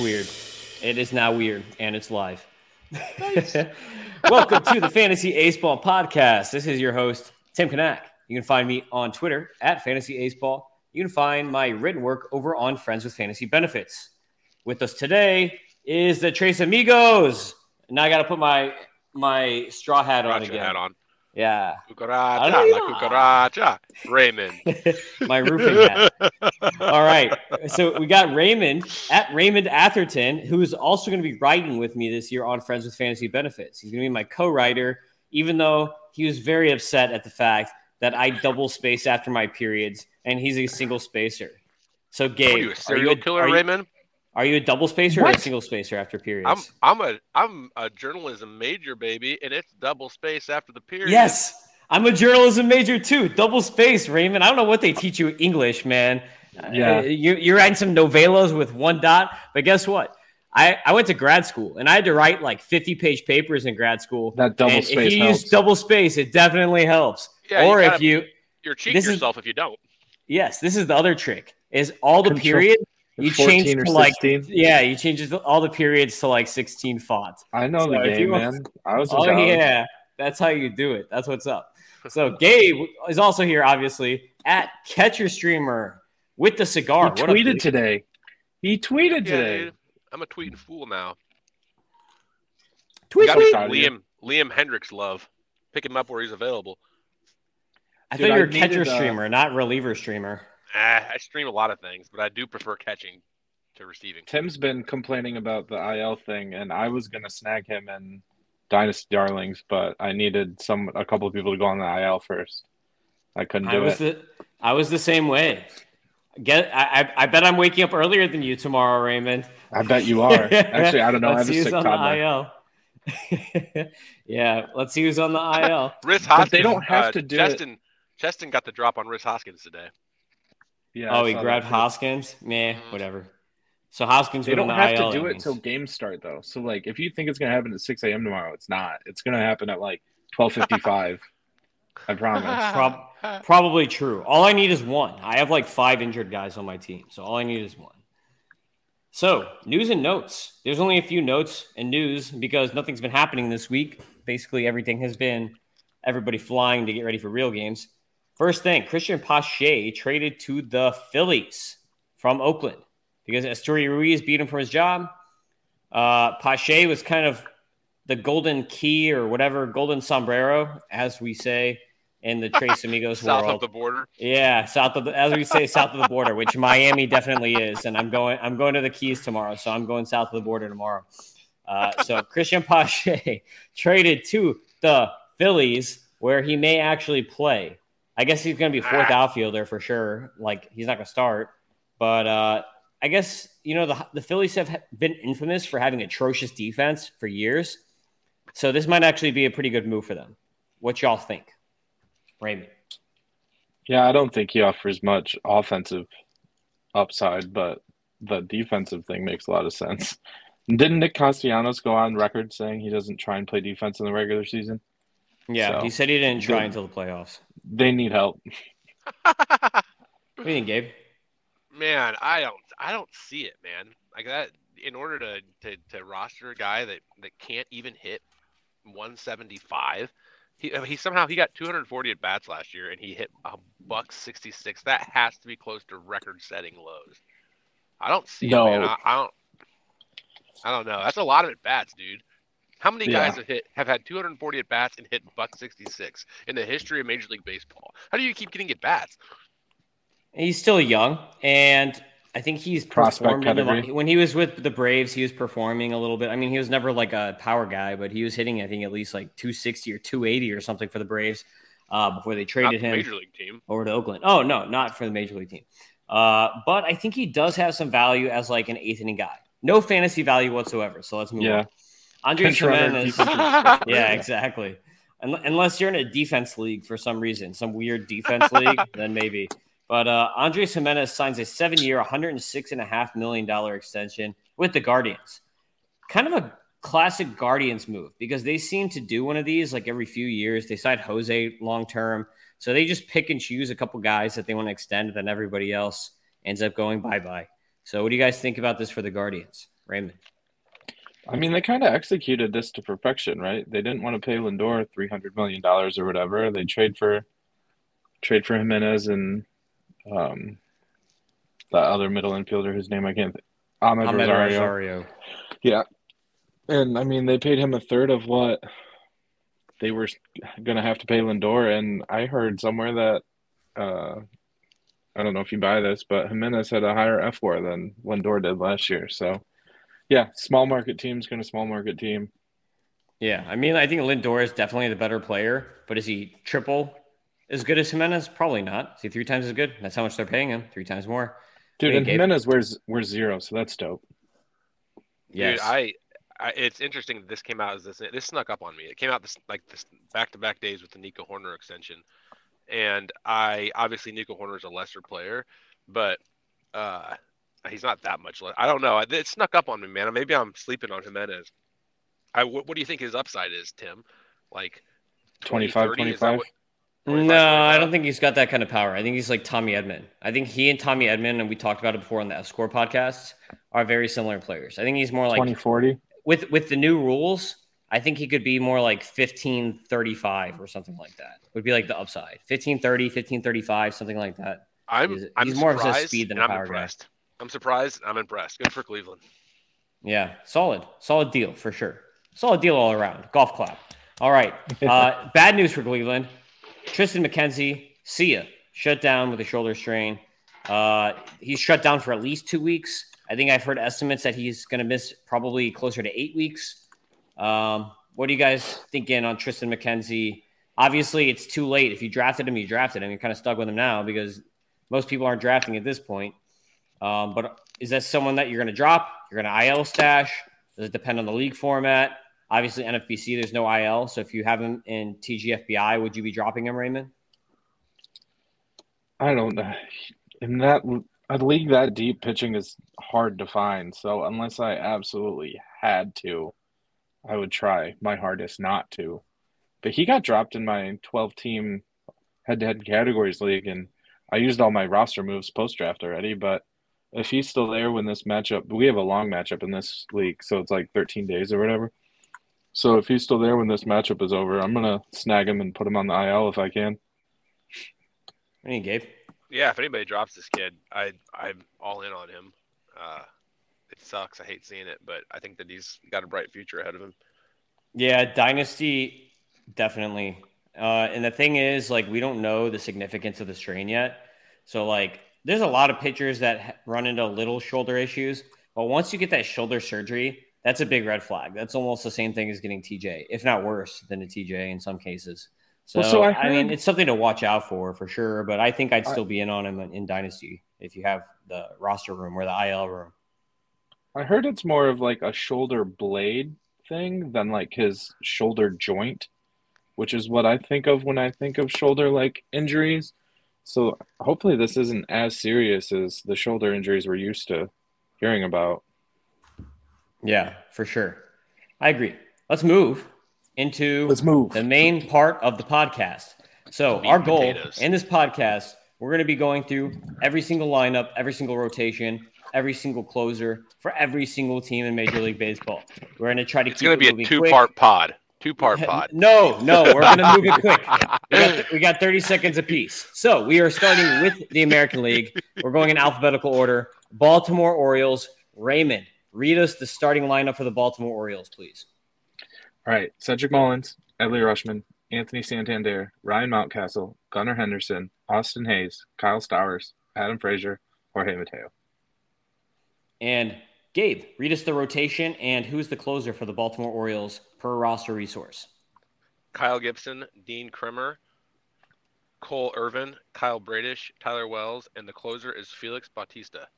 weird. It is now weird, and it's live. Welcome to the Fantasy Ace Ball Podcast. This is your host, Tim Kanak. You can find me on Twitter at Fantasy Ace Ball. You can find my written work over on Friends with Fantasy Benefits. With us today is the Tres Amigos. Now I got to put my my straw hat on Gotcha again. hat on. Yeah, Cucaracha, la cucaracha. Raymond. my roofing hat. All right. So we got Raymond at Raymond Atherton, who is also going to be writing with me this year on Friends with Fantasy Benefits. He's going to be my co-writer, even though he was very upset at the fact that I double space after my periods, and he's a single spacer. So Gabe, are you a are serial you, killer, are you- Raymond? Are you a double spacer or a single spacer after periods? I'm I'm a I'm a journalism major, baby, and it's double space after the period. Yes, I'm a journalism major too. Double space, Raymond. I don't know what they teach you English, man. Yeah. Uh, you, you're writing some novellas with one dot, but guess what? I, I went to grad school and I had to write like 50 page papers in grad school. That double and space if you helps. use double space, it definitely helps. Yeah, you or if gotta- you, You're cheating This is- yourself if you don't. yes, this is the other trick: is all the Control- period you change 14 or to like 16. yeah, you change all the periods to like 16 fonts. I know So the game, want- man. I was Oh college. yeah, that's how you do it. That's what's up. So Gabe is also here, obviously at Catcher Streamer with the cigar. He What tweeted dude? today. He tweeted Yeah, today. dude. I'm a tweeting fool now. Tweet, tweet. proud of you. Liam Liam Hendriks love. Pick him up where he's available. I Dude, thought you I were catcher needed, uh, streamer, not reliever streamer. Ah, I stream a lot of things, but I do prefer catching to receiving. Tim's been complaining about the IL thing, and I was gonna snag him in Dynasty Darlings, but I needed some a couple of people to go on the IL first. I couldn't I do was it. the I was the same way. Get I, I I bet I'm waking up earlier than you tomorrow, Raymond. I bet you are. Actually, I don't know. I Let's have a sick on toddler. the IL. yeah, let's see who's on the IL. Rhys But Hoskins. they don't have uh, to do it- Cheston, Cheston got the drop on Rhys Hoskins today. Yeah. I oh, he grabbed Hoskins. Whoskins. Meh, Mhm. whatever. So Hoskins They don't on the have to do it means. till games start though. So like, if you think it's gonna happen at 6 a.m. tomorrow, it's not. It's gonna happen at like 12:55. I promise. Prob- Probably true. All I need is one. I have like five injured guys on my team, so all I need is one. So, news and notes. There's only a few notes and news because nothing's been happening this week. Basically, everything has been everybody flying to get ready for real games. First thing, Cristian Pache traded to the Phillies from Oakland because Esteury Ruiz beat him for his job. Uh, Pache was kind of the golden key or whatever, golden sombrero, as we say in the Tres Amigos World. South world. of the border. Yeah, south of the, as we say, south of the border, which Miami definitely is, and I'm going. I'm going to the Keys tomorrow, so I'm going south of the border tomorrow. Uh, so Cristian Pache traded to the Phillies, where he may actually play. I guess he's going to be a fourth outfielder for sure. Like he's not going to start, but uh, I guess you know the the Phillies have been infamous for having atrocious defense for years. So this might actually be a pretty good move for them. What y'all think, Raymond? Yeah, I don't think he offers much offensive upside, but the defensive thing makes a lot of sense. Didn't Nick Castellanos go on record saying he doesn't try and play defense in the regular season? Yeah, So, he said he didn't try good. until the playoffs. They need help. What do you think, Gabe? man, I don't I don't see it, man. Like that in order to to, to roster a guy that, that can't even hit 175. He, he somehow he got 240 at bats last year and he hit a buck 66. That has to be close to record setting lows. I don't see No. it, man. I, I don't I don't know. That's a lot of at bats, dude. How many guys Yeah. have hit have had 240 at bats and hit buck 66 in the history of Major League Baseball? How do you keep getting at bats? He's still young, and I think he's Prospect performed in when he was with the Braves. He was performing a little bit. I mean, he was never like a power guy, but he was hitting, I think, at least like 260 or 280 or something for the Braves uh, before they Not traded the him. Major League team. over to Oakland. Oh no, not for the major league team. Uh, but I think he does have some value as like an eighth inning guy. No fantasy value whatsoever. So let's move Yeah. on. Andre Pinch runner, Gimenez. Yeah, exactly. Unless you're in a defense league for some reason, some weird defense league, then maybe. But uh, Andre Gimenez signs a seven-year, $106.5 million extension with the Guardians. Kind of a classic Guardians move because they seem to do one of these like every few years. They sign Jose long-term. So they just pick and choose a couple guys that they want to extend, and then everybody else ends up going bye-bye. So what do you guys think about this for the Guardians? Raymond. I mean, they kind of executed this to perfection, right? They didn't want to pay Lindor three hundred million dollars or whatever. They trade for trade for Gimenez and um, the other middle infielder whose name I can't. Think. Amed, Amed Rosario. Rosario. Yeah, and I mean, they paid him a third of what they were going to have to pay Lindor. And I heard somewhere that uh, I don't know if you buy this, but Gimenez had a higher F war than Lindor did last year. So, yeah, small market team's going to small market team. Yeah, I mean, I think Lindor is definitely the better player, but is he triple as good as Gimenez? Probably not. Is he three times as good? That's how much they're paying him. Three times more. Dude, Hey, and Gabe. Gimenez wears wears zero, so that's dope. Yes. Dude, I, I, it's interesting that this came out as this. This snuck up on me. It came out this like this back-to-back days with the Nico Hoerner extension, and I obviously Nico Hoerner is a lesser player, but uh, he's not that much. Le- I don't know. It snuck up on me, man. Maybe I'm sleeping on Gimenez. I, what, what do you think his upside is, Tim? Like 25, 30? Is that 25? No, 25, I don't think he's got that kind of power. I think he's like Tommy Edman. I think he and Tommy Edman, and we talked about it before on the F Score podcast, are very similar players. I think he's more like 2040. with with the new rules. I think he could be more like 15 35 or something like that. Would be like the upside. 15 30, 15 35, something like that. I'm, He's- I'm he's more of a speed than and a I'm power guy. Impressed. I'm surprised. I'm impressed. Good for Cleveland. Yeah, solid, solid deal for sure. Solid deal all around. Golf clap. All right. Uh, bad news for Cleveland. Triston McKenzie, see ya. Shut down with a shoulder strain. Uh, he's shut down for at least two weeks. I think I've heard estimates that he's going to miss probably closer to eight weeks. Um, what are you guys thinking on Triston McKenzie? Obviously, it's too late. If you drafted him, you drafted him. You're kind of stuck with him now because most people aren't drafting at this point. Um, but is that someone that you're going to drop? You're going to IL stash? Does it depend on the league format? Obviously, NFBC, there's no IL. So if you have him in TGFBI, would you be dropping him, Raymond? I don't know. In that a league that deep, pitching is hard to find. So unless I absolutely had to, I would try my hardest not to. But he got dropped in my 12 team head to head categories league, and I used all my roster moves post draft already. But if he's still there when this matchup, we have a long matchup in this league, so it's like 13 days or whatever. So if he's still there when this matchup is over, I'm gonna snag him and put him on the IL if I can. What do you, Gabe? Yeah, if anybody drops this kid, I I'm all in on him. Uh, it sucks. I hate seeing it, but I think that he's got a bright future ahead of him. Yeah, Dynasty, definitely. Uh, and the thing is, like, we don't know the significance of the strain yet. So, like, there's a lot of pitchers that run into little shoulder issues. But once you get that shoulder surgery, that's a big red flag. That's almost the same thing as getting TJ, if not worse than a TJ in some cases. So, Well, so I I, mean, it's something to watch out for, for sure. But I think I'd still be in on him in Dynasty if you have the roster room or the IL room. I heard it's more of like a shoulder blade thing than like his shoulder joint, which is what I think of when I think of shoulder like injuries. So hopefully this isn't as serious as the shoulder injuries we're used to hearing about. Yeah, for sure. I agree. Let's move into move. the main part of the podcast. So, Meat our goal potatoes. in this podcast, we're going to be going through every single lineup, every single rotation, every single closer for every single team in Major League Baseball. We're going to try to It's keep going to it be a moving two-part pod. Two-part quick. pod. No, no, we're going to move it quick. We got, we got 30 seconds apiece. So, we are starting with the American League. We're going in alphabetical order. Baltimore Orioles, Raymond, read us the starting lineup for the Baltimore Orioles, please. All right, Cedric Mullins, Adley Rutschman, Anthony Santander, Ryan Mountcastle, Gunnar Henderson, Austin Hays, Kyle Stowers, Adam Frazier, Jorge Mateo. And Gabe, read us the rotation and who's the closer for the Baltimore Orioles per roster resource. Kyle Gibson, Dean Kremer, Cole Irvin, Kyle Bradish, Tyler Wells, and the closer is Felix Bautista.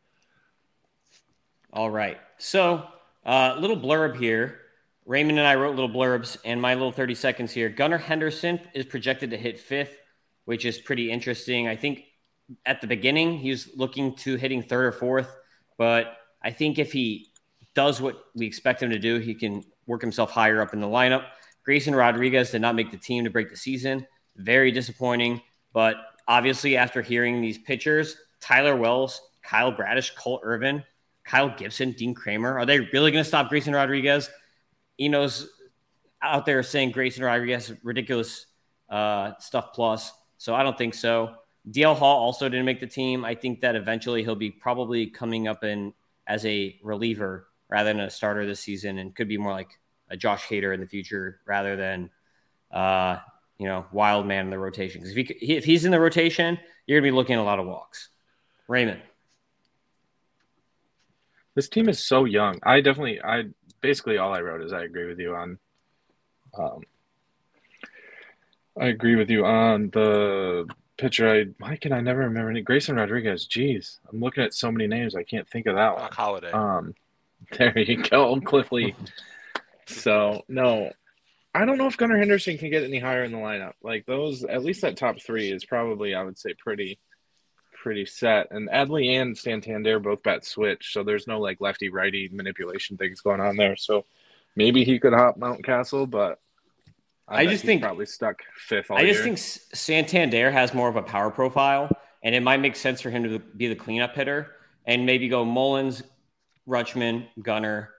All right. So, uh, little blurb here. Raymond and I wrote little blurbs, and my little 30 seconds here. Gunnar Henderson is projected to hit fifth, which is pretty interesting. I think at the beginning he was looking to hitting third or fourth, but I think if he does what we expect him to do, he can work himself higher up in the lineup. Grayson Rodriguez did not make the team to break the season. Very disappointing. But obviously, after hearing these pitchers, Tyler Wells, Kyle Bradish, Colt Irvin, Kyle Gibson, Dean Kremer, are they really going to stop Grayson Rodriguez? Eno's out there saying Grayson Rodriguez ridiculous uh, stuff plus. So I don't think so. DL Hall also didn't make the team. I think that eventually he'll be probably coming up in as a reliever rather than a starter this season, and could be more like a Josh Hader in the future rather than uh, you know wild man in the rotation. Because if, he, if he's in the rotation, you're gonna be looking at a lot of walks. Raymond, this team is so young. I definitely, I basically all I wrote is I agree with you on. Um, I agree with you on the pitcher. I why can I never remember any Grayson Rodriguez? Jeez, I'm looking at so many names. I can't think of that one. Holiday. Um, there you go, Cliff Lee. so no, I don't know if Gunnar Henderson can get any higher in the lineup. Like those, at least that top three is probably I would say pretty, pretty set. And Adley and Santander both bat switch, so there's no like lefty righty manipulation things going on there. So maybe he could hop Mountcastle, but I, I just think probably stuck fifth. I just year. think Santander has more of a power profile, and it might make sense for him to be the cleanup hitter and maybe go Mullins, Rutschman, Gunnar,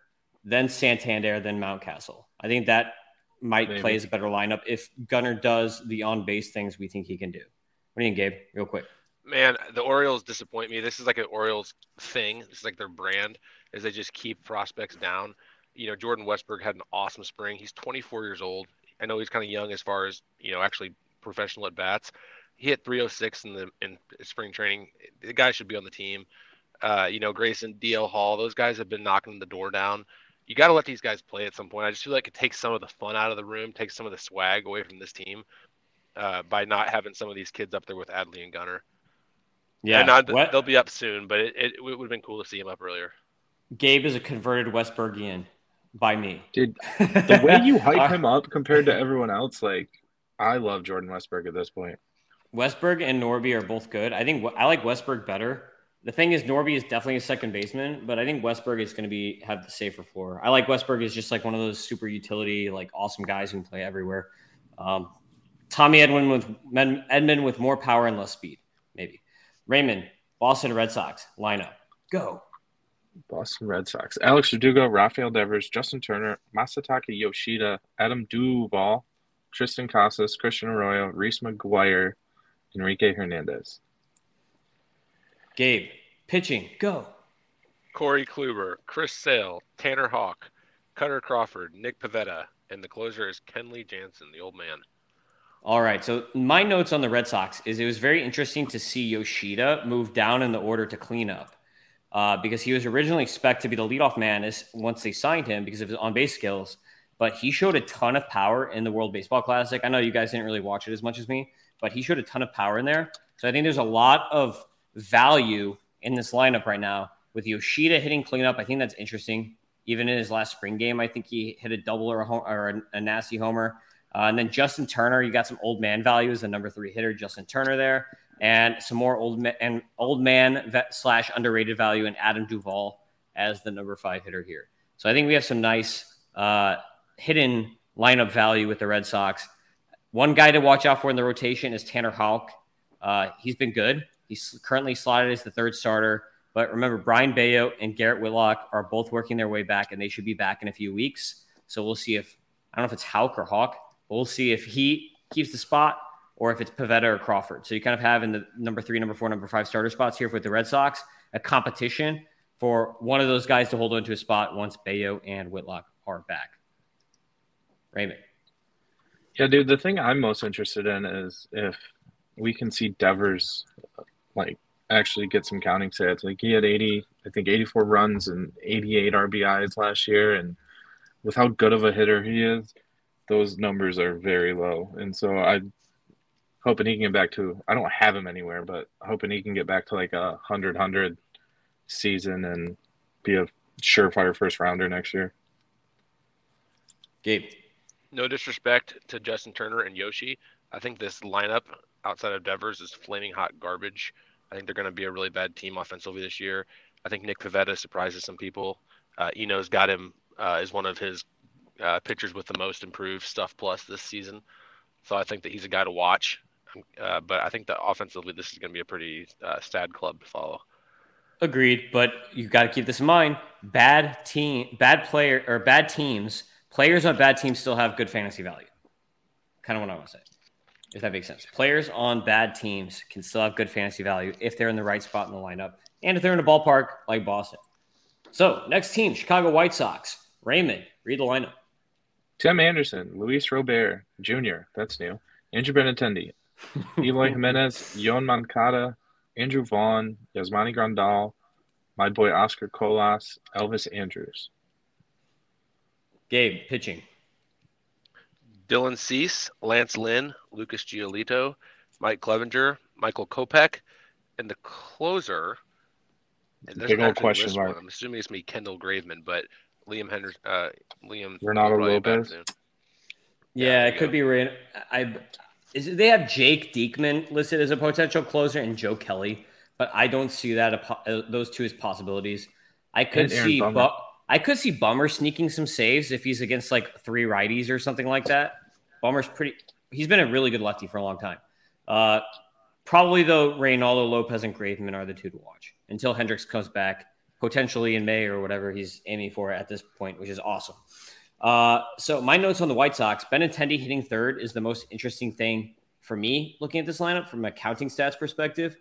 then Santander, then Mountcastle. I think that might maybe. play as a better lineup if Gunnar does the on base things we think he can do. What do you think, Gabe? Real quick. Man, the Orioles disappoint me. This is like an Orioles thing. It's like their brand is they just keep prospects down. You know, Jordan Westburg had an awesome spring. He's 24 years old. I know he's kind of young as far as you know, actually professional at bats. He hit 306 in the in spring training. The guy should be on the team. Uh, you know, Grayson, DL Hall, those guys have been knocking the door down. You got to let these guys play at some point. I just feel like it takes some of the fun out of the room, takes some of the swag away from this team uh, by not having some of these kids up there with Adley and Gunnar. Yeah, and not, they'll be up soon, but it, it, it would have been cool to see him up earlier. Gabe is a converted Westbergian by me. Dude, the way you hype him up compared to everyone else, like I love Jordan Westburg at this point. Westburg and Norby are both good. I think I like Westburg better. The thing is, Norby is definitely a second baseman, but I think Westburg is going to be have the safer floor. I like Westburg is just like one of those super utility, like awesome guys who can play everywhere. Um, Tommy Edwin with Edman with more power and less speed, maybe. Raymond, Boston Red Sox lineup, go. Boston Red Sox. Alex Verdugo, Rafael Devers, Justin Turner, Masataka Yoshida, Adam Duvall, Triston Casas, Christian Arroyo, Reese McGuire, Enrique Hernandez. Gabe, pitching, go. Corey Kluber, Chris Sale, Tanner Houck, Kutter Crawford, Nick Pivetta, and the closer is Kenley Jansen, the old man. All right. So my notes on the Red Sox is it was very interesting to see Yoshida move down in the order to clean up uh, because he was originally expected to be the leadoff man as, once they signed him because of his on base skills. But he showed a ton of power in the World Baseball Classic. I know you guys didn't really watch it as much as me, but he showed a ton of power in there. So I think there's a lot of value in this lineup right now with Yoshida hitting cleanup. I think that's interesting. Even in his last spring game, I think he hit a double or a, home, or a, a nasty homer. Uh, and then Justin Turner, you got some old man values, the number three hitter, Justin Turner there and some more old man and old man slash underrated value in Adam Duvall as the number five hitter here. So I think we have some nice uh, hidden lineup value with the Red Sox. One guy to watch out for in the rotation is Tanner Houck. Uh, he's been good. He's currently slotted as the third starter. But remember, Brayan Bello and Garrett Whitlock are both working their way back, and they should be back in a few weeks. So we'll see if I don't know if it's Houck or Hawk. We'll see if he keeps the spot or if it's Pivetta or Crawford. So you kind of have in the number three, number four, number five starter spots here with the Red Sox a competition for one of those guys to hold on to a spot once Bello and Whitlock are back. Raymond. Yeah, dude. The thing I'm most interested in is if we can see Devers like actually get some counting stats. Like he had 80, I think 84 runs and 88 RBIs last year, and with how good of a hitter he is, those numbers are very low. And so I'm hoping he can get back to. I don't have him anywhere, but hoping he can get back to like a hundred hundred season and be a surefire first rounder next year. Gabe. No disrespect to Justin Turner and Yoshi. I think this lineup outside of Devers is flaming hot garbage. I think they're going to be a really bad team offensively this year. I think Nick Pivetta surprises some people. Uh, Eno's got him uh, as one of his uh, pitchers with the most improved stuff plus this season. So I think that he's a guy to watch. Uh, but I think that offensively, this is going to be a pretty uh, sad club to follow. Agreed, but you've got to keep this in mind. Bad team, bad player, or bad teams, players on bad teams still have good fantasy value. Kind of what I want to say, if that makes sense. Players on bad teams can still have good fantasy value if they're in the right spot in the lineup and if they're in a ballpark like Boston. So, next team, Chicago White Sox. Raymond, read the lineup. Tim Anderson, Luis Robert Jr., that's new, Andrew Benintendi, Eloy Jimenez, Yoan Moncada, Andrew Vaughn, Yasmani Grandal, my boy Oscar Colas, Elvis Andrus. Gabe, pitching. Dylan Cease, Lance Lynn, Lucas Giolito, Mike Clevinger, Michael Kopech, and the closer. And Big old question mark. I'm assuming it's me, Kendall Graveman, but Liam Henderson, uh, Liam Renato Lopez. Yeah, yeah it could go. be Ren. I is it, they have Jake Diekman listed as a potential closer and Joe Kelly, but I don't see that uh, those two as possibilities. I could see, Bu- I could see Bummer sneaking some saves if he's against like three righties or something like that. Bummer's pretty. He's been a really good lefty for a long time. Uh, probably though, Reynaldo Lopez and Graveman are the two to watch until Hendriks comes back, potentially in May or whatever he's aiming for at this point, which is awesome. Uh, so my notes on the White Sox: Benintendi hitting third is the most interesting thing for me looking at this lineup from a counting stats perspective.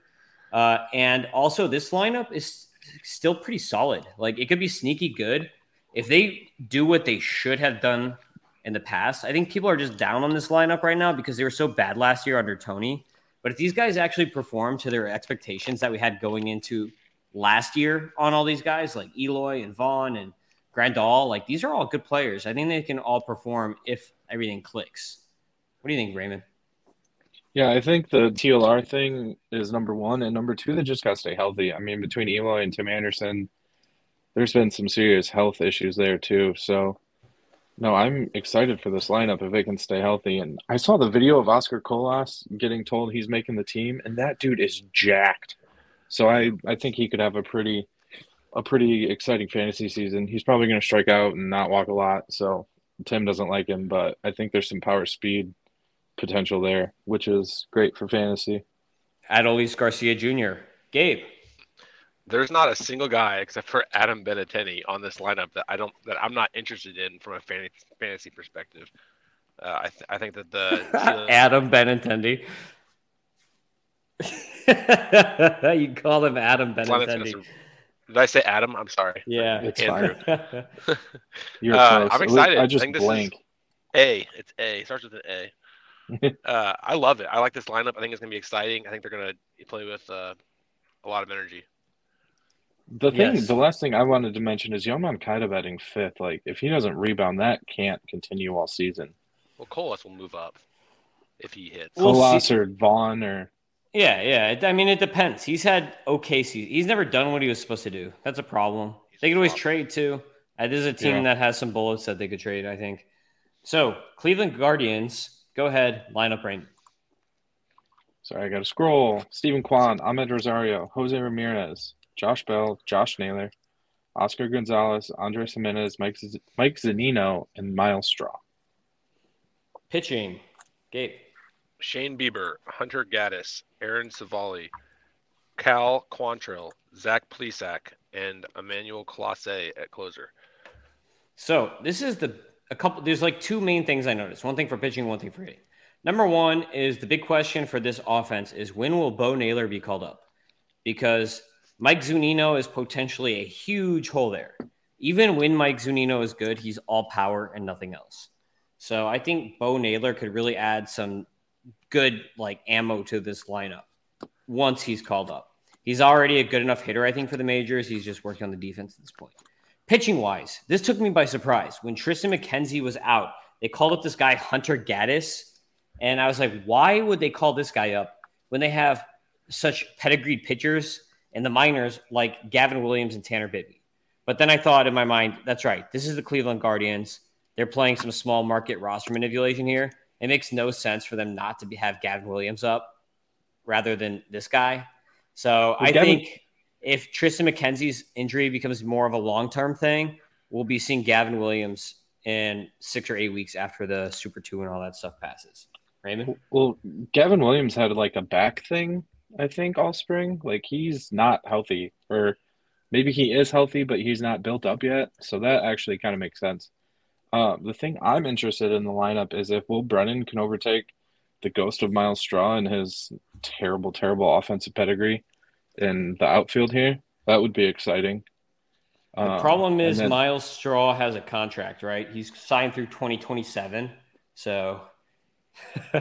Uh, and also, this lineup is still pretty solid. Like it could be sneaky good if they do what they should have done in the past. I think people are just down on this lineup right now because they were so bad last year under Tony. But if these guys actually perform to their expectations that we had going into last year on all these guys like Eloy and Vaughn and Grandal, like these are all good players. I think they can all perform if everything clicks. What do you think, Raymond? Yeah, I think the TLR thing is number one, and number two, they just got to stay healthy. I mean, between Eloy and Tim Anderson, there's been some serious health issues there too. So, no, I'm excited for this lineup if they can stay healthy. And I saw the video of Oscar Colas getting told he's making the team, and that dude is jacked. So I, I think he could have a pretty a pretty exciting fantasy season. He's probably going to strike out and not walk a lot. So Tim doesn't like him, but I think there's some power speed potential there, which is great for fantasy. Adolis Garcia Jr. Gabe. There's not a single guy except for Adam Benintendi on this lineup that I don't that I'm not interested in from a fantasy perspective. Uh, I, th- I think that the Adam Benintendi. you call him Adam Benintendi. Did I say Adam? I'm sorry. Yeah, it's Andrew. fine. You're uh, I'm excited. I just I blank. A. It's A. It starts with an A. uh, I love it. I like this lineup. I think it's going to be exciting. I think they're going to play with uh, a lot of energy. The thing, yes. the last thing I wanted to mention is Yoan Moncada batting fifth. Like, if he doesn't rebound, that can't continue all season. Well, Colas will move up if he hits. Colas or Vaughn or yeah, yeah. I mean, it depends. He's had okay season. He's never done what he was supposed to do. That's a problem. They could always trade too. Uh, this is a team yeah. that has some bullets that they could trade. I think. So Cleveland Guardians, go ahead, line up right. Sorry, I got to scroll. Steven Kwan, Amed Rosario, Jose Ramirez, Josh Bell, Josh Naylor, Oscar Gonzalez, Andres Gimenez, Mike, Z- Mike Zunino, and Myles Straw. Pitching, Gabe. Shane Bieber, Hunter Gaddis, Aaron Civale, Cal Quantrill, Zach Plesac, and Emmanuel Clase at closer. So this is the a couple. There's like two main things I noticed. One thing for pitching, one thing for hitting. Number one is the big question for this offense is when will Bo Naylor be called up? Because Mike Zunino is potentially a huge hole there. Even when Mike Zunino is good, he's all power and nothing else. So I think Bo Naylor could really add some good like ammo to this lineup once he's called up. He's already a good enough hitter, I think, for the majors. He's just working on the defense at this point. Pitching wise, this took me by surprise. When Triston McKenzie was out, they called up this guy, Hunter Gaddis. And I was like, why would they call this guy up when they have such pedigreed pitchers in the minors like Gavin Williams and Tanner Bibee? But then I thought in my mind, that's right. This is the Cleveland Guardians. They're playing some small market roster manipulation here. It makes no sense for them not to be, have Gavin Williams up rather than this guy. So I Gavin- think if Triston McKenzie's injury becomes more of a long term thing, we'll be seeing Gavin Williams in six or eight weeks after the Super Two and all that stuff passes. Raymond? Well, Gavin Williams had like a back thing, I think, all spring. Like he's not healthy, or maybe he is healthy, but he's not built up yet. So that actually kind of makes sense. Uh, the thing I'm interested in the lineup is if Will Brennan can overtake the ghost of Myles Straw and his terrible, terrible offensive pedigree in the outfield here. That would be exciting. The um, problem is then, Myles Straw has a contract, right? He's signed through 2027. So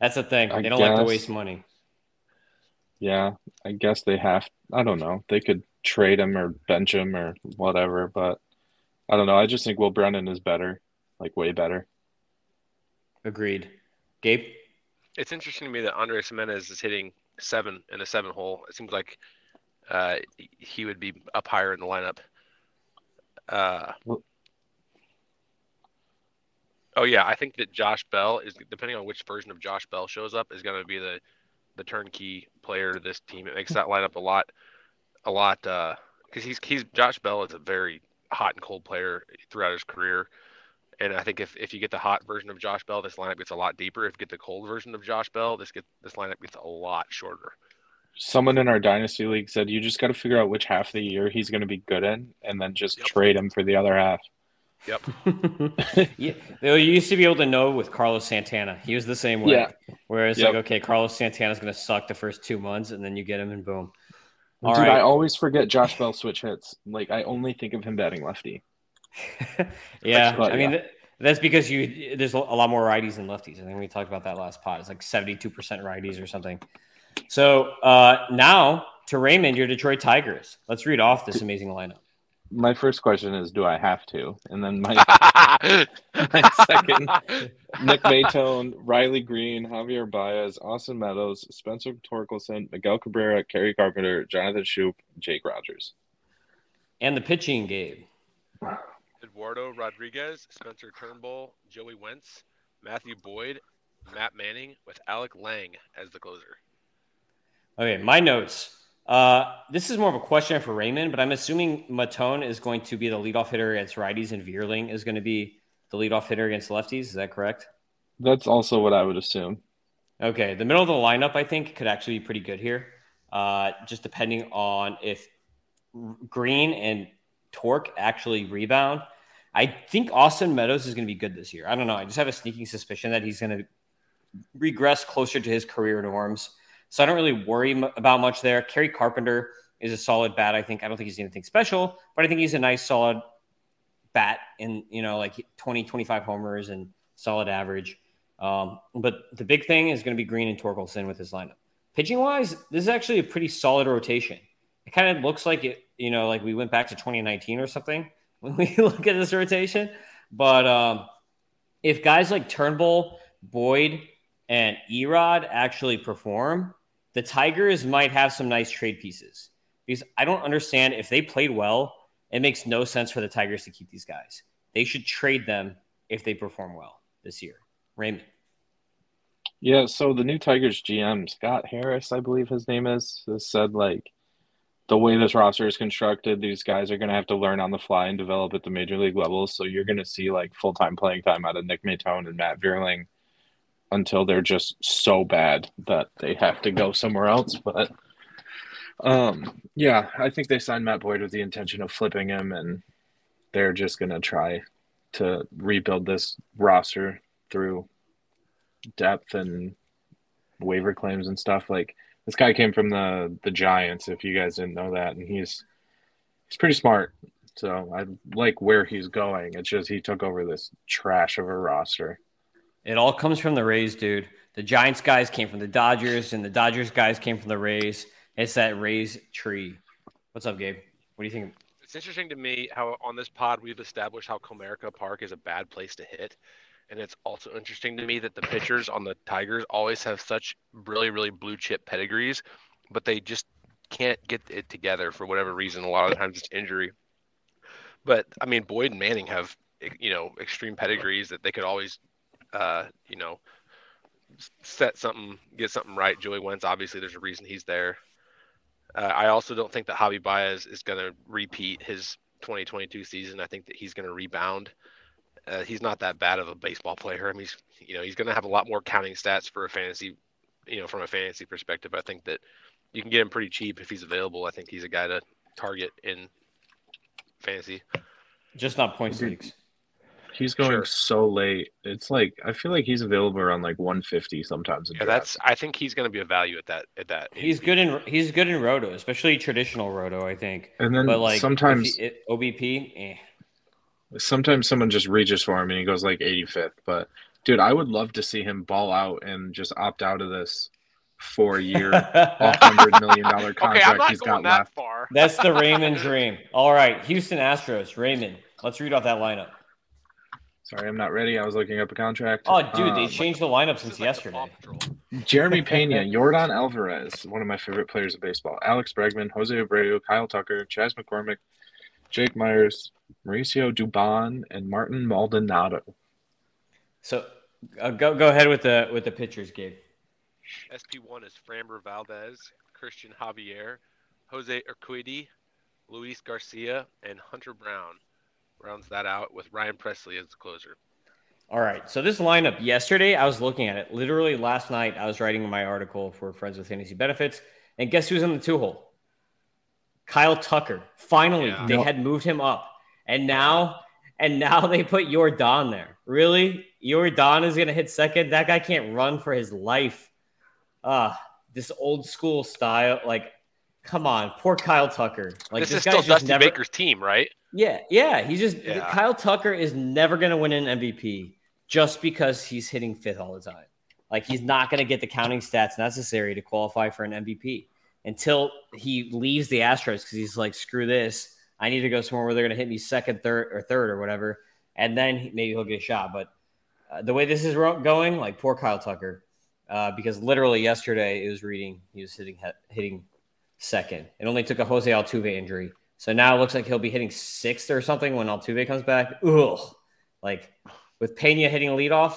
that's the thing. They I don't guess, like to waste money. Yeah, I guess they have. I don't know. They could trade him or bench him or whatever, but I don't know. I just think Will Brennan is better, like way better. Agreed. Gabe? It's interesting to me that Andres Gimenez is hitting seven in a seven hole. It seems like uh, he would be up higher in the lineup. Uh, oh yeah, I think that Josh Bell is depending on which version of Josh Bell shows up is going to be the the turnkey player to this team. It makes that lineup a lot a lot because uh, he's he's Josh Bell is a very hot and cold player throughout his career. And I think if, if you get the hot version of Josh Bell, this lineup gets a lot deeper. If you get the cold version of Josh Bell, this get this lineup gets a lot shorter. Someone in our dynasty league said you just got to figure out which half of the year he's going to be good in, and then just yep. trade him for the other half. Yep. yeah, you used to be able to know with Carlos Santana. He was the same way. Yeah. Whereas yep. like, okay, Carlos Santana's going to suck the first two months, and then you get him, and boom. All Dude, right. I always forget Josh Bell switch hits. Like I only think of him batting lefty. yeah, but, I mean yeah. that's because you there's a lot more righties than lefties. I think we talked about that last pot. It's like 72% righties or something. So uh, now to Raymond, your Detroit Tigers. Let's read off this amazing lineup my first question is, do I have to? And then my, my second, Nick Maton, Riley Greene, Javier Baez, Austin Meadows, Spencer Torkelson, Miguel Cabrera, Kerry Carpenter, Jonathan Schoop, Jake Rogers. And the pitching, Gabe. Eduardo Rodriguez, Spencer Turnbull, Joey Wentz, Matthew Boyd, Matt Manning, with Alex Lange as the closer. Okay, my notes. Uh, this is more of a question for Raymond, but I'm assuming Maton is going to be the leadoff hitter against righties, and Vierling is going to be the leadoff hitter against lefties. Is that correct? That's also what I would assume. Okay, the middle of the lineup I think could actually be pretty good here. Uh, just depending on if Greene and Torque actually rebound. I think Austin Meadows is going to be good this year. I don't know. I just have a sneaking suspicion that he's going to regress closer to his career norms so I don't really worry m- about much there. Kerry Carpenter is a solid bat. I think I don't think he's anything special, but I think he's a nice solid bat in, you know, like 20, 25 homers and solid average. Um, but the big thing is going to be Greene and Torkelson with his lineup. Pitching wise, this is actually a pretty solid rotation. It kind of looks like it, you know, like we went back to 2019 or something when we look at this rotation. But um, if guys like Turnbull, Boyd, and Erod actually perform, the Tigers might have some nice trade pieces because I don't understand if they played well, it makes no sense for the Tigers to keep these guys. They should trade them if they perform well this year. Raymond. Yeah, so the new Tigers GM, Scott Harris, I believe his name is, has said like the way this roster is constructed, these guys are going to have to learn on the fly and develop at the major league levels. So you're going to see like full time playing time out of Nick Maton and Matt Vierling until they're just so bad that they have to go somewhere else. But um, yeah, I think they signed Matt Boyd with the intention of flipping him, and they're just gonna try to rebuild this roster through depth and waiver claims and stuff. Like this guy came from the the Giants, if you guys didn't know that, and he's he's pretty smart. So I like where he's going. It's just he took over this trash of a roster. It all comes from the Rays, dude. The Giants guys came from the Dodgers, and the Dodgers guys came from the Rays. It's that Rays tree. What's up, Gabe? What do you think? It's interesting to me how on this pod we've established how Comerica Park is a bad place to hit. And it's also interesting to me that the pitchers on the Tigers always have such really, really blue chip pedigrees, but they just can't get it together for whatever reason. A lot of the times it's injury. But I mean, Boyd and Manning have, you know, extreme pedigrees that they could always uh, you know, set something, get something right. Joey Wentz, obviously, there's a reason he's there. Uh, I also don't think that Javi Baez is going to repeat his 2022 season. I think that he's going to rebound. Uh, he's not that bad of a baseball player. I mean, he's you know he's going to have a lot more counting stats for a fantasy, you know, from a fantasy perspective. I think that you can get him pretty cheap if he's available. I think he's a guy to target in fantasy. Just not points Dude, leagues. He's going Sure. so late. It's like I feel like he's available around like 150 sometimes. In Yeah, that's. I think he's going to be a value at that. At that. He's ADP. good in he's good in roto, especially traditional roto. I think, and then but like if sometimes he- it, OBP, eh. sometimes someone just reaches for him and he goes like 85th. But dude, I would love to see him ball out and just opt out of this four year, hundred million dollar Okay, I'm contract not he's going got that left. far. That's the Raymond dream. All right, Houston Astros, Raymond. Let's read off that lineup. Sorry, I'm not ready. I was looking up a contract. Oh, dude, they Um, changed the lineup since like yesterday. Jeremy Pena, Yordan Alvarez, one of my favorite players of baseball. Alex Bregman, Jose Abreu, Kyle Tucker, Chas McCormick, Jake Meyers, Mauricio Dubon, and Martin Maldonado. So uh, go go ahead with the with the pitchers, Gabe. SP1 is Framber Valdez, Cristian Javier, Jose Urquidy, Luis Garcia, and Hunter Brown. Rounds that out with Ryan Pressly as the closer. All right. So this lineup yesterday, I was looking at it. Literally last night, I was writing my article for Friends with Fantasy Benefits, and guess who's in the two hole? Kyle Tucker. Finally, Yeah. they Yep. had moved him up, and now and now they put Yordan there. Really, Yordan is going to hit second. That guy can't run for his life. Ah, this old school style. Like, come on, poor Kyle Tucker. Like this, this, is guy's still just Dusty never. Baker's team, right? Yeah, yeah. He's just Yeah. Kyle Tucker is never going to win an MVP just because he's hitting fifth all the time. Like he's not going to get the counting stats necessary to qualify for an MVP until he leaves the Astros because he's like, screw this. I need to go somewhere where they're going to hit me second, third, or third or whatever, and then maybe he'll get a shot. But uh, the way this is ro- going, like poor Kyle Tucker, uh, because literally yesterday it was reading he was hitting he- hitting second. It only took a Jose Altuve injury, so now it looks like he'll be hitting sixth or something when Altuve comes back. Ugh, like with Pena hitting leadoff,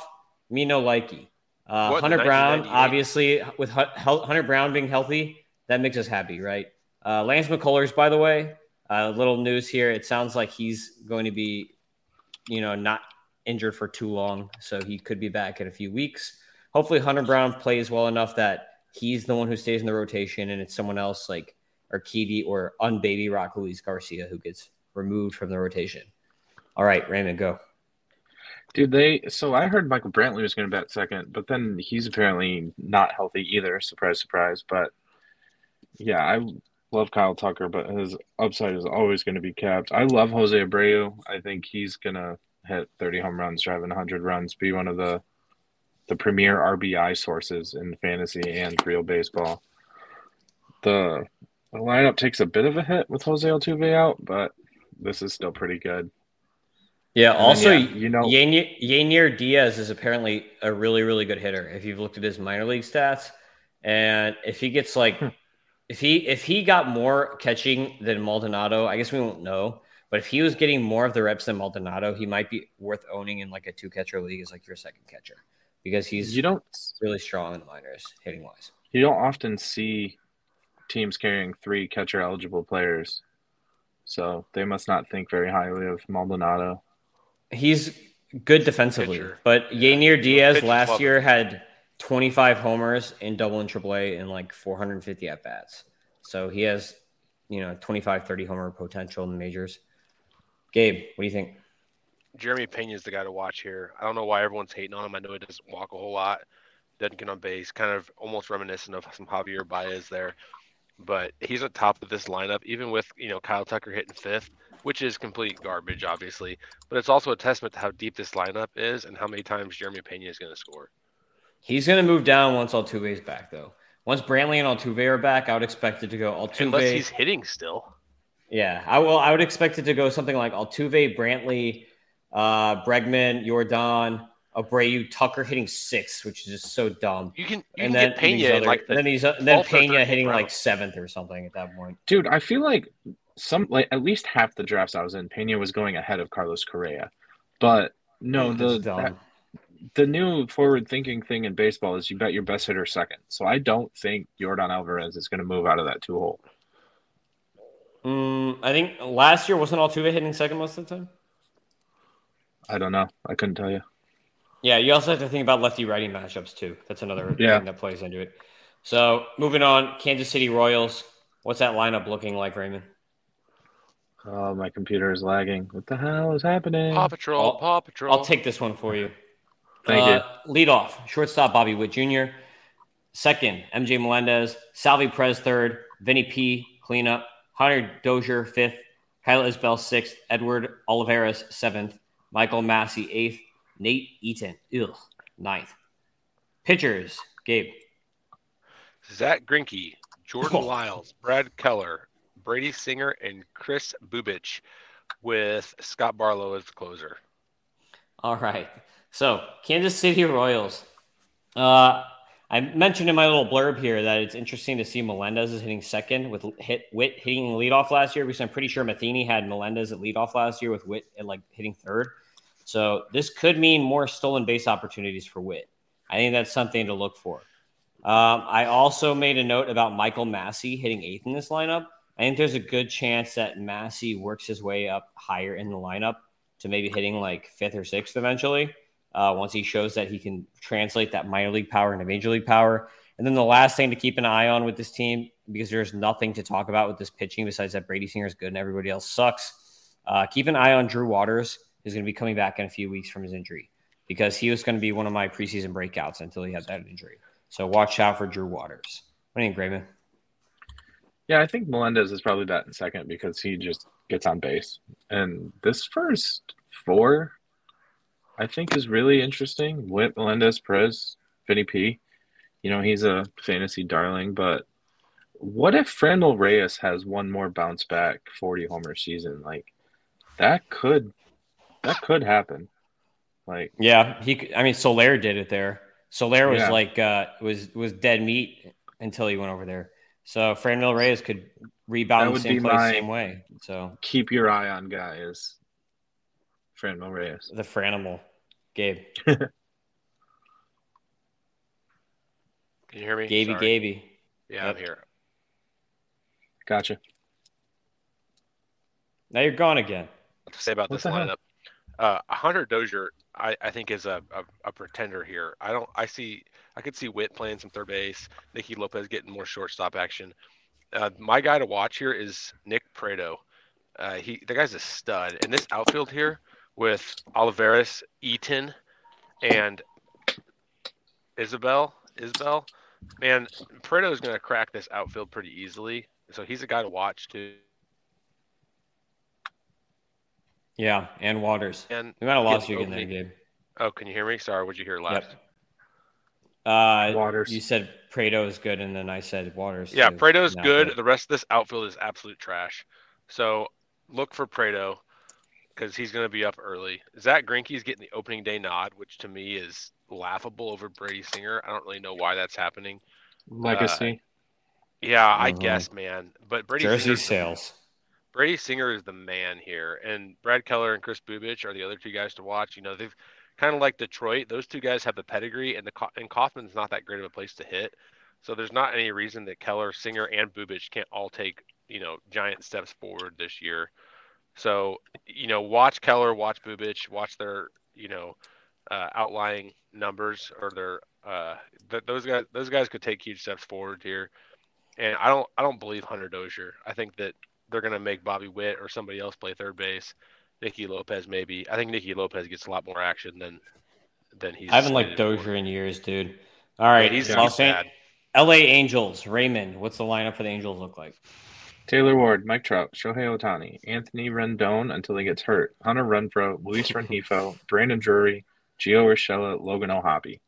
me no likey. Uh, What, Hunter Brown, obviously, with Hu- Hunter Brown being healthy, that makes us happy, right? Uh, Lance McCullers, by the way, uh, little news here. It sounds like he's going to be, you know, not injured for too long, so he could be back in a few weeks. Hopefully, Hunter Brown plays well enough that he's the one who stays in the rotation, and it's someone else like Urquidy or unbaby Rock Luis Garcia who gets removed from the rotation. All right, Raymond, go. Dude, they so I heard Michael Brantley was going to bat second, but then he's apparently not healthy either. Surprise, surprise. But yeah, I love Kyle Tucker, but his upside is always going to be capped. I love Jose Abreu. I think he's going to hit 30 home runs, drive in 100 runs, be one of the the premier RBI sources in fantasy and real baseball. The, the lineup takes a bit of a hit with Jose Altuve out, but this is still pretty good. Yeah. And then, Also, yeah, you know, Yainer, Yainer Diaz is apparently a really, really good hitter. If you've looked at his minor league stats, and if he gets like, Hmm. if he if he got more catching than Maldonado, I guess we won't know. But if he was getting more of the reps than Maldonado, he might be worth owning in like a two catcher league as like your second catcher because he's you don't really strong in the minors hitting wise. you don't often see teams carrying three catcher eligible players. So they must not think very highly of Maldonado. He's good defensively, Pitcher. but Yainer Diaz Pitcher's last lovely. year had 25 homers in double and triple A and like 450 at bats. So he has, you know, 25, 30 homer potential in the majors. Gabe, what do you think? Jeremy Pena is the guy to watch here. I don't know why everyone's hating on him. I know he doesn't walk a whole lot, doesn't get on base, kind of almost reminiscent of some Javier Baez there. But he's at top of this lineup, even with you know Kyle Tucker hitting fifth, which is complete garbage, obviously. But it's also a testament to how deep this lineup is and how many times Jeremy Pena is going to score. He's going to move down once Altuve's back, though. Once Brantley and Altuve are back, I would expect it to go Altuve. Unless he's hitting still. Yeah, I will. I would expect it to go something like Altuve, Brantley, uh, Bregman, Yordan, Abreu, Tucker hitting six, which is just so dumb. You can you and can then get Pena these in other- like the then these and then Pena hitting round. like seventh or something at that point. Dude, I feel like some like at least half the drafts I was in, Pena was going ahead of Carlos Correa. But no, That's the dumb. the new forward thinking thing in baseball is you bet your best hitter second. So I don't think Yordan Alvarez is going to move out of that two hole. Mm, I think last year wasn't Altuve hitting second most of the time. I don't know. I couldn't tell you. Yeah, you also have to think about lefty righty matchups too. That's another Yeah. thing that plays into it. So moving on, Kansas City Royals. What's that lineup looking like, Raymond? Oh, my computer is lagging. What the hell is happening? Paw Patrol, I'll- Paw Patrol. I'll take this one for you. Thank uh, Lead off, shortstop Bobby Witt Jr. Second, MJ Melendez. Salvy Perez third. Vinny P cleanup. Hunter Dozier fifth. Kyle Isbel sixth. Edward Olivares seventh. Michael Massey eighth. Nate Eaton ugh, ninth. Pitchers, Gabe. Zach Greinke, Jordan Oh. Lyles, Brad Keller, Brady Singer, and Kris Bubic, with Scott Barlow as the closer. All right. So, Kansas City Royals. Uh, I mentioned in my little blurb here that it's interesting to see Melendez is hitting second with hit Witt hitting the leadoff last year because I'm pretty sure Matheny had Melendez at leadoff last year with Witt at like hitting third. So this could mean more stolen base opportunities for Witt. I think that's something to look for. Um, I also made a note about Michael Massey hitting eighth in this lineup. I think there's a good chance that Massey works his way up higher in the lineup to maybe hitting like fifth or sixth eventually. Uh, once he shows that he can translate that minor league power into major league power. And then the last thing to keep an eye on with this team, because there's nothing to talk about with this pitching besides that Brady Singer is good and everybody else sucks. Uh, keep an eye on Drew Waters, who's going to be coming back in a few weeks from his injury, because he was going to be one of my preseason breakouts until he had that injury. So watch out for Drew Waters. What do you think, Grayman? Yeah, I think Melendez is probably that in second because he just gets on base. And this first four, I think, is really interesting. Witt, Melendez, Perez, Vinny P. You know, he's a fantasy darling, but what if Franmil Reyes has one more bounce back 40 homer season? Like that could that could happen. Like Yeah, he. could- I mean, Soler did it there. Soler was Yeah. like uh, was was dead meat until he went over there. So Franmil Reyes could rebound the would same be place, my- same way. So keep your eye on guys. Franmil Reyes. the Franimal, Gabe, Can you hear me? Gaby, Sorry. Gaby. Yeah, Yep. I'm here. Gotcha. Now you're gone again. What to say about What this lineup? Uh, Hunter Dozier, I, I think is a, a, a pretender here. I don't. I see. I could see Witt playing some third base. Nicky Lopez getting more shortstop action. Uh, my guy to watch here is Nick Pratto. Uh, he the guy's a stud. And this outfield here with Olivares, Eaton, and Isbel. Isbel, man, Pratto is going to crack this outfield pretty easily. So he's a guy to watch too. Yeah, and Waters. And We might have lost Get you again there, opening. Gabe. oh, can you hear me? Sorry, what'd you hear last? Yep. Uh, Waters. You said Pratto is good, and then I said Waters. Yeah, too. Pratto's Not good. The rest of this outfield is absolute trash. So look for Pratto because he's going to be up early. Zach Greinke's getting the opening day nod, which to me is laughable over Brady Singer. I don't really know why that's happening. Legacy. Yeah, I Mhm. guess, man. But Brady Jersey Singer's the- sales. Brady Singer is the man here, and Brad Keller and Kris Bubic are the other two guys to watch. You know, they've kind of like Detroit. Those two guys have the pedigree, and the and Kauffman's not that great of a place to hit. So there's not any reason that Keller, Singer, and Bubic can't all take you know giant steps forward this year. So you know, watch Keller, watch Bubic, watch their you know uh, outlying numbers or their uh, th- those guys. Those guys could take huge steps forward here. And I don't I don't believe Hunter Dozier. I think that they're going to make Bobby Witt or somebody else play third base. Nicky Lopez maybe. I think Nicky Lopez gets a lot more action than than he's. I haven't liked slated for. Dozier in years, dude. All right, he's, Los he's An- bad. LA Angels, Raymond. What's the lineup for the Angels look like? Taylor Ward, Mike Trout, Shohei Ohtani, Anthony Rendon until he gets hurt, Hunter Renfroe, Luis Rengifo, Brandon Drury, Gio Urshela, Logan O'Hoppe.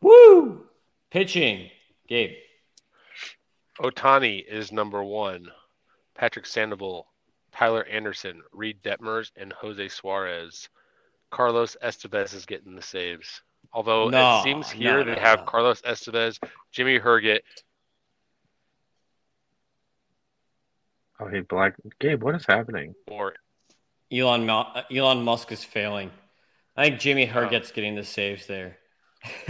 Woo! Pitching, Gabe. Ohtani is number one. Patrick Sandoval, Tyler Anderson, Reid Detmers, and Jose Suarez. Carlos Estevez is getting the saves. Although No, it seems here no, they have no. Carlos Estevez, Jimmy Herget, Oh, hey, Black Gabe, what is happening? or Elon Mu- Elon Musk is failing. I think Jimmy Oh. Herget's getting the saves there.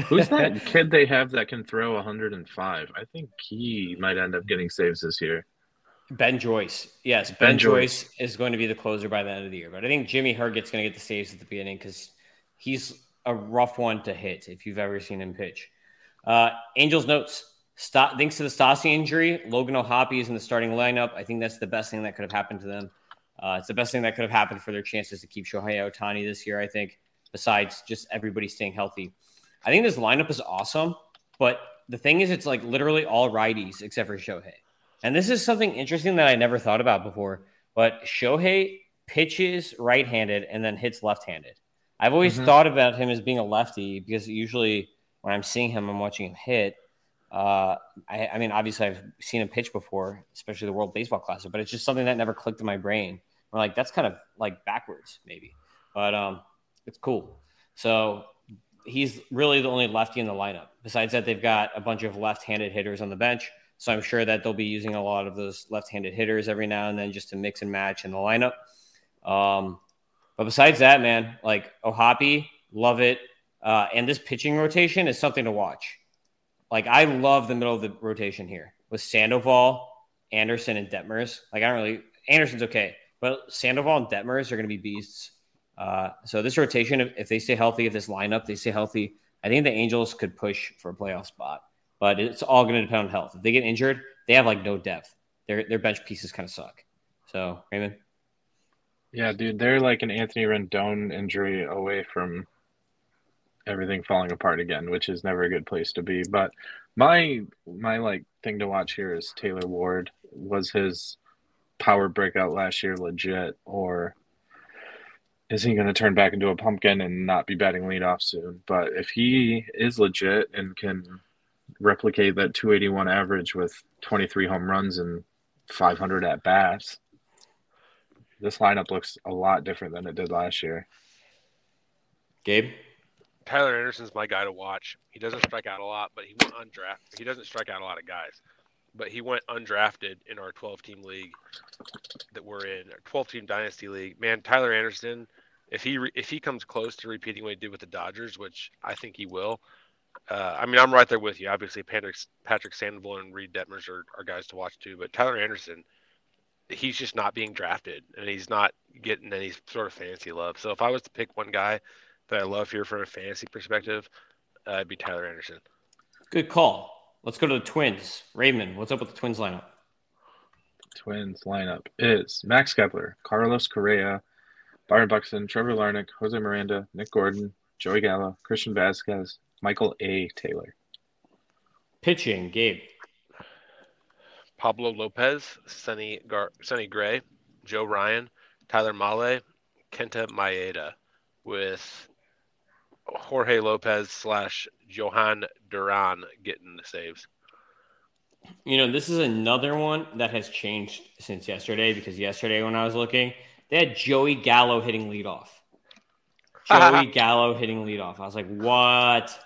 Who's that kid they have that can throw 105? I think he might end up getting saves this year. Ben Joyce. Yes, Ben, Ben Joyce. Joyce. is going to be the closer by the end of the year. But I think Jimmy Herget's going to get the saves at the beginning because he's a rough one to hit if you've ever seen him pitch. Uh, Angels notes. Sta thanks to the Stassi injury, Logan O'Hoppe is in the starting lineup. I think that's the best thing that could have happened to them. Uh, it's the best thing that could have happened for their chances to keep Shohei Ohtani this year, I think, besides just everybody staying healthy. I think this lineup is awesome, but the thing is, it's like literally all righties except for Shohei. And this is something interesting that I never thought about before, but Shohei pitches right handed and then hits left handed. I've always mm-hmm. thought about him as being a lefty because usually when I'm seeing him, I'm watching him hit. Uh, I, I, mean, obviously, I've seen him pitch before, especially the World Baseball Classic, but it's just something that never clicked in my brain. I'm like, that's kind of like backwards, maybe, but um, it's cool. So he's really the only lefty in the lineup. Besides that, they've got a bunch of left-handed hitters on the bench, so I'm sure that they'll be using a lot of those left-handed hitters every now and then just to mix and match in the lineup. Um, but besides that, man, like O'Hoppe, love it. Uh, and this pitching rotation is something to watch. Like I love the middle of the rotation here with Sandoval, Anderson, and Detmers. Like I don't really Anderson's okay, but Sandoval and Detmers are going to be beasts. Uh, so this rotation, if, if they stay healthy, if this lineup they stay healthy, I think the Angels could push for a playoff spot. But it's all going to depend on health. If they get injured, they have like no depth. Their their bench pieces kind of suck. So Raymond. Yeah, dude, they're like an Anthony Rendon injury away from everything falling apart again, which is never a good place to be. But my my like thing to watch here is Taylor Ward. Was his power breakout last year legit, or is he going to turn back into a pumpkin and not be batting leadoff soon? But if he is legit and can replicate that 281 average with 23 home runs and 500 at bats, this lineup looks a lot different than it did last year. Gabe? Tyler Anderson's my guy to watch. He doesn't strike out a lot, but he went undrafted. He doesn't strike out a lot of guys, but he went undrafted in our 12 team league that we're in, our 12 team dynasty league. Man, Tyler Anderson, if he re- if he comes close to repeating what he did with the Dodgers, which I think he will. Uh, I mean, I'm right there with you. Obviously, Patrick, Patrick Sandoval and Reid Detmers are, are guys to watch too. But Tyler Anderson, he's just not being drafted and he's not getting any sort of fancy love. So if I was to pick one guy that I love here from a fantasy perspective, uh, it'd be Tyler Anderson. Good call. Let's go to the Twins. Raymond, what's up with the Twins lineup? Twins lineup is Max Kepler, Carlos Correa, Byron Buxton, Trevor Larnach, Jose Miranda, Nick Gordon, Joey Gallo, Christian Vazquez, Michael A. Taylor. Pitching, Gabe. Pablo Lopez, Sonny, Gar- Sonny Gray, Joe Ryan, Tyler Mahle, Kenta Maeda, with Jorge Lopez slash Jhoan Duran getting the saves. You know, this is another one that has changed since yesterday because yesterday when I was looking, they had Joey Gallo hitting leadoff. Joey Gallo hitting leadoff. I was like, what?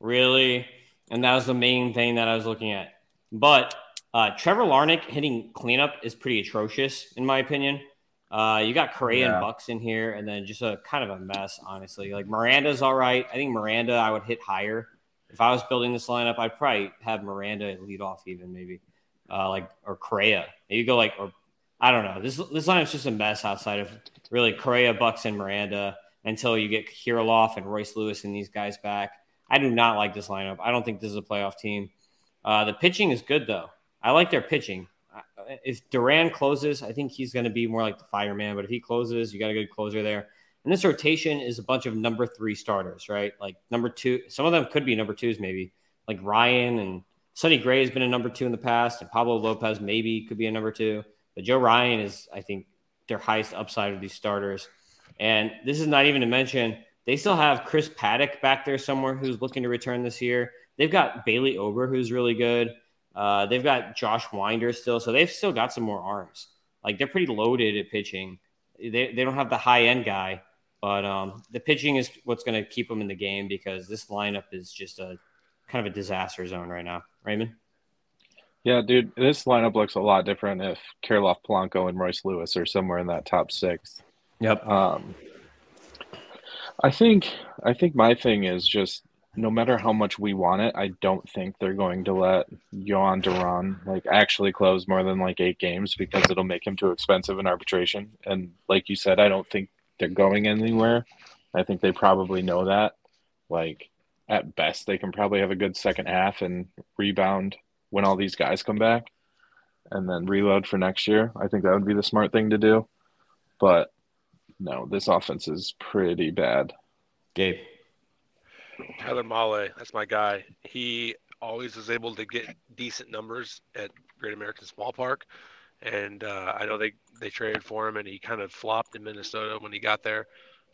Really? And that was the main thing that I was looking at. But uh, Trevor Larnach hitting cleanup is pretty atrocious, in my opinion. Uh, you got Correa yeah. and Bucks in here, and then just a kind of a mess, honestly. Like Miranda's all right. I think Miranda I would hit higher. If I was building this lineup, I'd probably have Miranda lead off, even maybe, uh, like or Correa. Maybe go like or I don't know. This this lineup's just a mess outside of really Correa, Bucks, and Miranda until you get Kirilloff and Royce Lewis and these guys back. I do not like this lineup. I don't think this is a playoff team. Uh, the pitching is good though. I like their pitching. If Duran closes, I think he's going to be more like the fireman. But if he closes, you got a good closer there. And this rotation is a bunch of number three starters, right? Like number two, some of them could be number twos, maybe like Ryan and Sonny Gray has been a number two in the past, and Pablo Lopez maybe could be a number two. But Joe Ryan is, I think, their highest upside of these starters. And this is not even to mention they still have Chris Paddack back there somewhere who's looking to return this year. They've got Bailey Ober, who's really good. Uh, they've got Josh Winder still, so they've still got some more arms. Like they're pretty loaded at pitching. They, they don't have the high end guy, but um, the pitching is what's going to keep them in the game because this lineup is just a kind of a disaster zone right now. Raymond? Yeah, dude, this lineup looks a lot different if Kirilloff Polanco and Royce Lewis are somewhere in that top six. Yep. Um, I think I think my thing is just no matter how much we want it, I don't think they're going to let Jhoan Duran like actually close more than like eight games because it'll make him too expensive in arbitration. And like you said, I don't think they're going anywhere. I think they probably know that. Like at best, they can probably have a good second half and rebound when all these guys come back, and then reload for next year. I think that would be the smart thing to do. but no, this offense is pretty bad. Gabe. Tyler Mahle, that's my guy. He always is able to get decent numbers at Great American Small Park, and uh, I know they they traded for him, and he kind of flopped in Minnesota when he got there.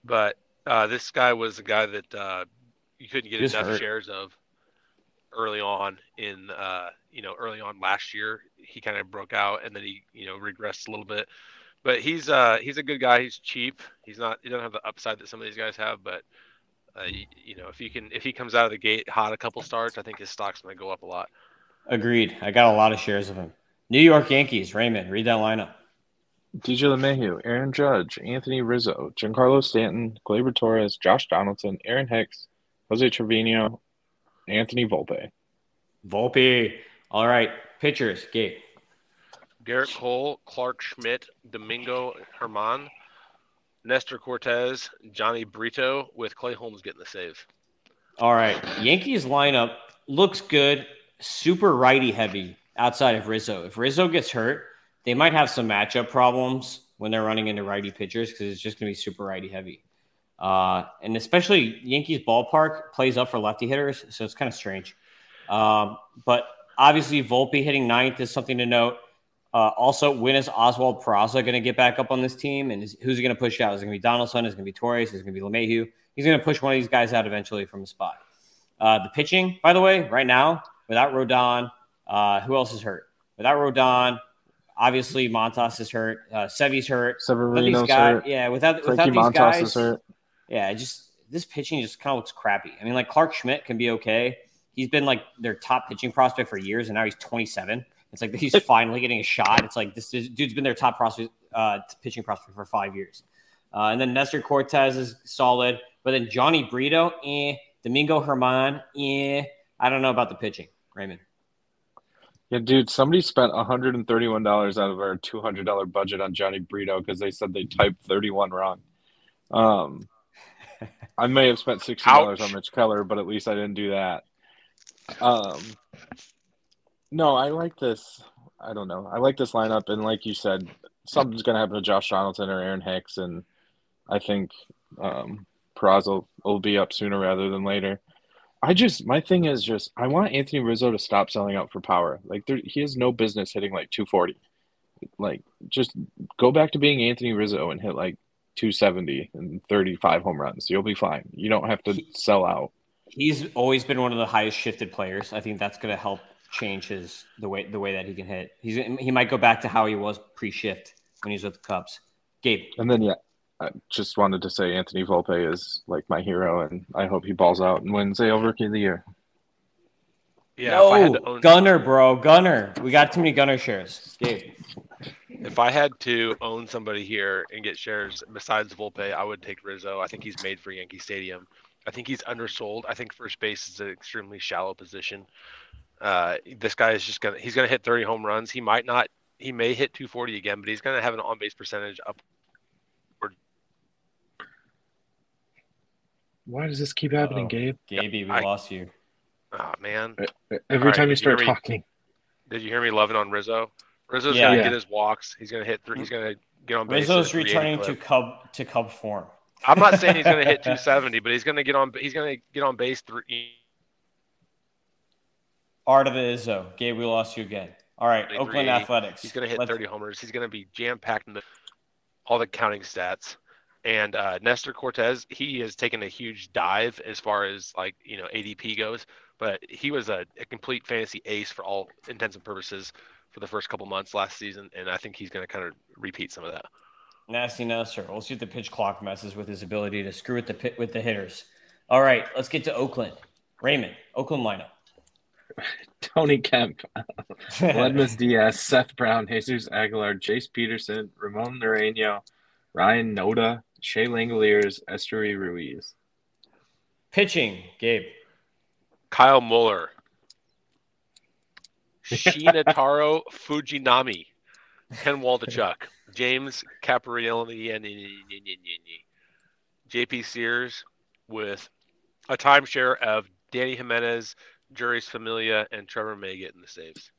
But uh, this guy was a guy that uh, you couldn't get enough hurt. shares of early on in uh, you know early on last year. He kind of broke out, and then he you know regressed a little bit. But he's uh he's a good guy. He's cheap. He's not he doesn't have the upside that some of these guys have, but uh, you, you, know, if he can, if he comes out of the gate hot a couple starts, I think his stock's going to go up a lot. Agreed. I got a lot of shares of him. New York Yankees. Raymond, read that lineup. DJ LeMahieu, Aaron Judge, Anthony Rizzo, Giancarlo Stanton, Gleyber Torres, Josh Donaldson, Aaron Hicks, Jose Trevino, Anthony Volpe. Volpe. All right. Pitchers. Gabe. Gerrit Cole, Clarke Schmidt, Domingo German, Nestor Cortes, Jhony Brito, with Clay Holmes getting the save. All right. Yankees lineup looks good. Super righty heavy outside of Rizzo. If Rizzo gets hurt, they might have some matchup problems when they're running into righty pitchers because it's just going to be super righty heavy. Uh, and especially Yankees ballpark plays up for lefty hitters, so it's kind of strange. Um, but obviously, Volpe hitting ninth is something to note. Uh, also, when is Oswald Peraza going to get back up on this team? And is, who's he going to push out? Is it going to be Donaldson? Is it going to be Torres? Is it going to be LeMahieu? He's going to push one of these guys out eventually from the spot. Uh, the pitching, by the way, right now, without Rodon, uh, who else is hurt? Without Rodon, obviously Montas is hurt. Uh, Sevy's hurt. Severino's guys, hurt. Yeah, without, without these Montas guys, is hurt. yeah, just this pitching just kind of looks crappy. I mean, like Clarke Schmidt can be okay. He's been like their top pitching prospect for years, and now he's 27. It's like he's finally getting a shot. It's like this dude's been their top prospect, uh, pitching prospect for five years. Uh, and then Nestor Cortes is solid, but then Jhony Brito, eh. Domingo German, eh. I don't know about the pitching, Raymond. Yeah, dude, somebody spent $131 out of our $200 budget on Jhony Brito because they said they typed 31 wrong. Um, I may have spent $60 Ouch. on Mitch Keller, but at least I didn't do that. Um, no, I like this. I don't know. I like this lineup, and like you said, something's going to happen to Josh Donaldson or Aaron Hicks, and I think um, Peraza will be up sooner rather than later. I just my thing is just I want Anthony Rizzo to stop selling out for power. Like there, he has no business hitting like 240. Like just go back to being Anthony Rizzo and hit like 270 and 35 home runs. You'll be fine. You don't have to sell out. He's always been one of the highest shifted players. I think that's going to help change his the way the way that he can hit. He's he might go back to how he was pre-shift when he's with the Cubs. Gabe. And then yeah, I just wanted to say Anthony Volpe is like my hero, and I hope he balls out and wins AL Rookie of the Year. Yeah, no, own... Gunnar, bro, Gunner. We got too many Gunner shares. Gabe. If I had to own somebody here and get shares besides Volpe, I would take Rizzo. I think he's made for Yankee Stadium. I think he's undersold. I think first base is an extremely shallow position. Uh, this guy is just gonna he's gonna hit 30 home runs. He might not. He may hit 240 again, but he's gonna have an on base percentage up. Why does this keep happening, Uh-oh. Gabe? Gabe, we I, lost you. Oh man! Every time you start you talking. did you hear me loving on Rizzo? Rizzo's yeah. gonna yeah. get his walks. He's gonna hit. Three, he's gonna get on base. Rizzo's returning to Cub to Cub form. I'm not saying he's gonna hit 270, but he's gonna get on. He's gonna get on base three Art of the Izzo. Gabe, we lost you again. All right, Oakland Athletics. He's going to hit Let's... 30 homers. He's going to be jam packed in the, all the counting stats. And uh, Nestor Cortes, he has taken a huge dive as far as like you know ADP goes, but he was a, a complete fantasy ace for all intents and purposes for the first couple months last season, and I think he's going to kind of repeat some of that. Nasty Nestor. We'll see if the pitch clock messes with his ability to screw with the pit with the hitters. All right, let's get to Oakland. Raymond, Oakland lineup. Tony Kemp, Ledmus Diaz, Seth Brown, Jesus Aguilar, Jace Peterson, Ramon Laureano, Ryan Noda, Shea Langeliers, Esteury Ruiz. Pitching, Gabe. Kyle Muller. Shinichiro Fujinami. Ken Waldichuk. James Kaprielian. JP Sears with a timeshare of Danny Jimenez, Jeurys Familia and Trevor May getting the saves.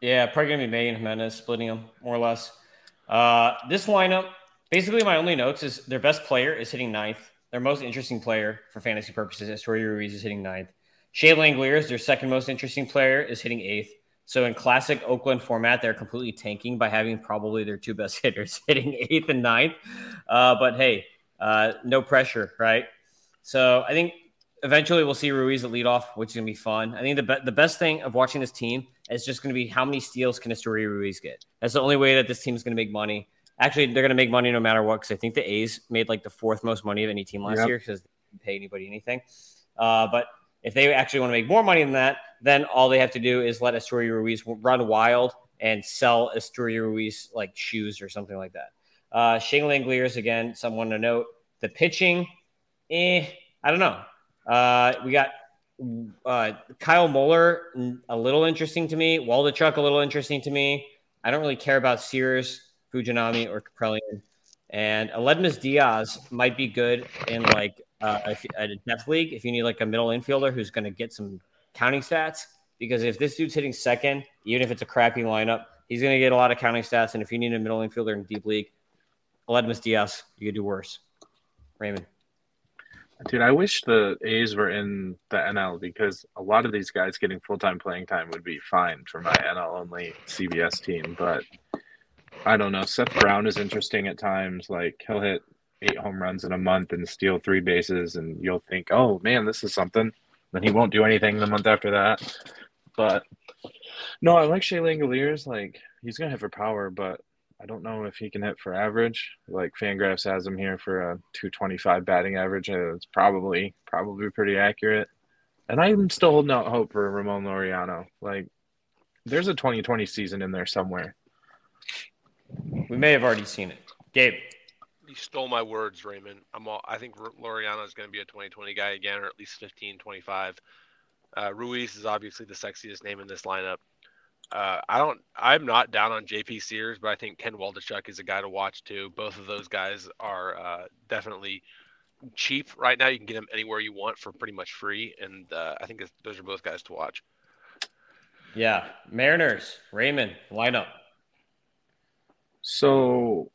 Yeah, probably gonna be May and Jimenez splitting them more or less. Uh, this lineup, basically, my only notes is their best player is hitting ninth. Their most interesting player for fantasy purposes, Esteury Ruiz, is hitting ninth. Shea Langeliers, their second most interesting player, is hitting eighth. So in classic Oakland format, they're completely tanking by having probably their two best hitters hitting eighth and ninth. Uh, but hey, uh, no pressure, right? So I think eventually we'll see Ruiz at leadoff, which is gonna be fun. I think the be- the best thing of watching this team is just gonna be how many steals can Esteury Ruiz get. That's the only way that this team is gonna make money. Actually, they're gonna make money no matter what because I think the A's made like the fourth most money of any team last yep. year because they didn't pay anybody anything. Uh, but if they actually want to make more money than that, then all they have to do is let Esteury Ruiz run wild and sell Esteury Ruiz like shoes or something like that. Uh, Shane Langeliers, again, someone to note. The pitching, eh, I don't know. Uh, we got uh, Kyle Muller, a little interesting to me. Waldichuk, a little interesting to me. I don't really care about Sears, Fujinami, or Kaprielian. And Aledmys Diaz might be good in like uh, at a depth league if you need like a middle infielder who's going to get some counting stats. Because if this dude's hitting second, even if it's a crappy lineup, he's going to get a lot of counting stats. And if you need a middle infielder in deep league, Aledmys Diaz, you could do worse. Raymond. Dude, I wish the A's were in the NL because a lot of these guys getting full time playing time would be fine for my NL only CBS team. But I don't know. Seth Brown is interesting at times. Like he'll hit eight home runs in a month and steal three bases, and you'll think, oh man, this is something. Then he won't do anything the month after that. But no, I like Shea Langeliers. Like he's gonna hit for power, but I don't know if he can hit for average. Like Fangraphs has him here for a 225 batting average. It's probably probably pretty accurate. And I'm still holding out hope for Ramon Laureano. Like there's a 2020 season in there somewhere. We may have already seen it. Gabe you stole my words, Raymond. I'm all, I think Laureano is going to be a 2020 guy again, or at least 15, 25. Uh, Ruiz is obviously the sexiest name in this lineup. Uh, I don't. I'm not down on JP Sears, but I think Ken Waldichuk is a guy to watch too. Both of those guys are uh, definitely cheap right now. You can get them anywhere you want for pretty much free, and uh, I think those are both guys to watch. Yeah, Mariners, Raymond lineup. So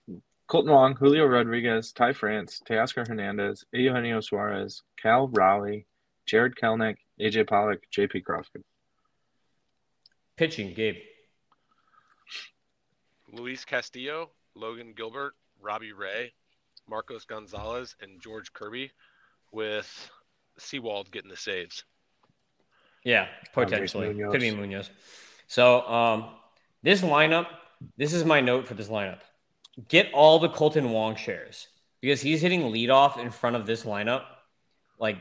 Kolten Wong, Julio Rodriguez, Ty France, Teoscar Hernandez, Eugenio Suarez, Cal Raleigh, Jarred Kelenic, AJ Pollock, JP Crawford. Pitching, Gabe. Luis Castillo, Logan Gilbert, Robbie Ray, Marcos Gonzales, and George Kirby, with Sewald getting the saves. Yeah, potentially. Could be Munoz. So um, this lineup, this is my note for this lineup get all the Kolten Wong shares because he's hitting leadoff in front of this lineup. Like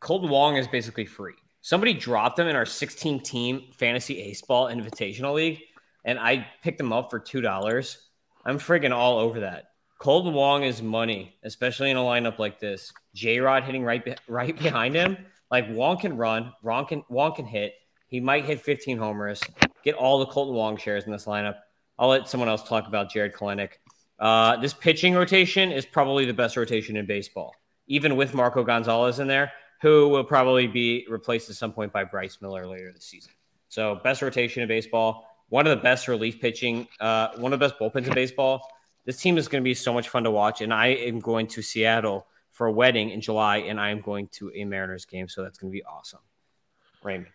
Kolten Wong is basically free. Somebody dropped him in our 16 team fantasy ace ball invitational league, and I picked him up for two dollars. I'm friggin' all over that. Kolten Wong is money, especially in a lineup like this. J Rod hitting right be- right behind him. Like Wong can run, Wong can Wong can hit. He might hit 15 homers. Get all the Kolten Wong shares in this lineup. I'll let someone else talk about Jarred Kelenic. Uh, this pitching rotation is probably the best rotation in baseball, even with Marco Gonzales in there, who will probably be replaced at some point by Bryce Miller later this season. So, best rotation in baseball, one of the best relief pitching, uh, one of the best bullpens in baseball. This team is going to be so much fun to watch, and I am going to Seattle for a wedding in July, and I am going to a Mariners game, so that's going to be awesome. Raymond.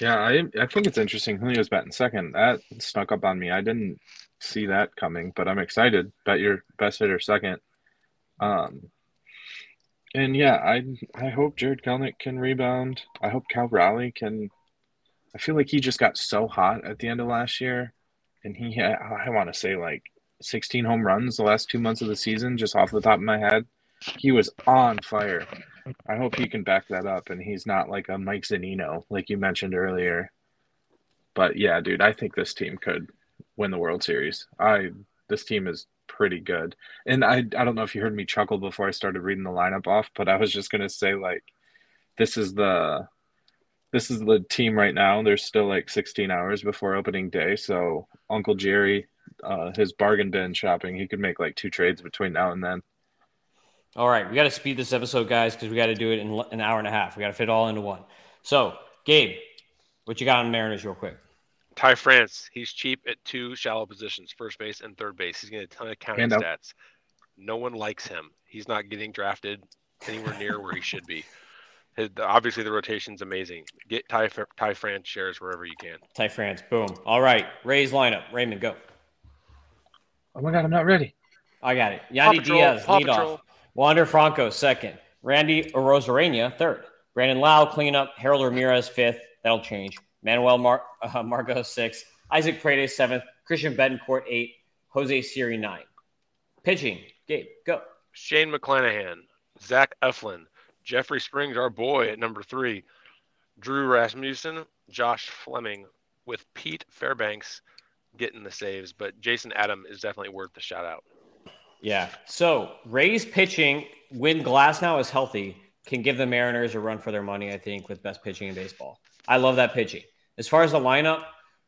Yeah, I I think it's interesting. Julio's batting second. That snuck up on me. I didn't see that coming, but I'm excited. Bet your best hitter second. Um, and yeah, I I hope Jarred Kelenic can rebound. I hope Cal Raleigh can. I feel like he just got so hot at the end of last year, and he had, I want to say like 16 home runs the last two months of the season, just off the top of my head. He was on fire. I hope he can back that up, and he's not like a Mike Zunino, like you mentioned earlier. But yeah, dude, I think this team could win the World Series. I this team is pretty good. And I I don't know if you heard me chuckle before I started reading the lineup off, but I was just gonna say like this is the this is the team right now. There's still like 16 hours before opening day, so Uncle Jerry, uh, his bargain bin shopping, he could make like two trades between now and then. All right, we got to speed this episode, guys, because we got to do it in an hour and a half. We got to fit all into one. So, Gabe, what you got on Mariners, real quick? Ty France, he's cheap at two shallow positions, first base and third base. He's getting a ton of counting stats. No one likes him. He's not getting drafted anywhere near where he should be. His, obviously, the rotation's amazing. Get Ty, Ty France shares wherever you can. Ty France, boom. All right, Rays lineup. Raymond, go. Oh my God, I'm not ready. I got it. Yandy Diaz, lead off. Wander Franco, second. Randy Arozarena, third. Brandon Lowe, cleanup. Harold Ramirez, fifth. That'll change. Manuel Mar- uh, Margot, sixth. Isaac Paredes, seventh. Christian Bethancourt, eight. Jose Siri, nine. Pitching, Gabe, go. Shane McClanahan, Zach Eflin, Jeffrey Springs, our boy at number three. Drew Rasmussen, Josh Fleming, with Pete Fairbanks getting the saves, but Jason Adam is definitely worth the shout out. Yeah. So Rays pitching when Glasnow is healthy can give the Mariners a run for their money. I think with best pitching in baseball. I love that pitching. As far as the lineup,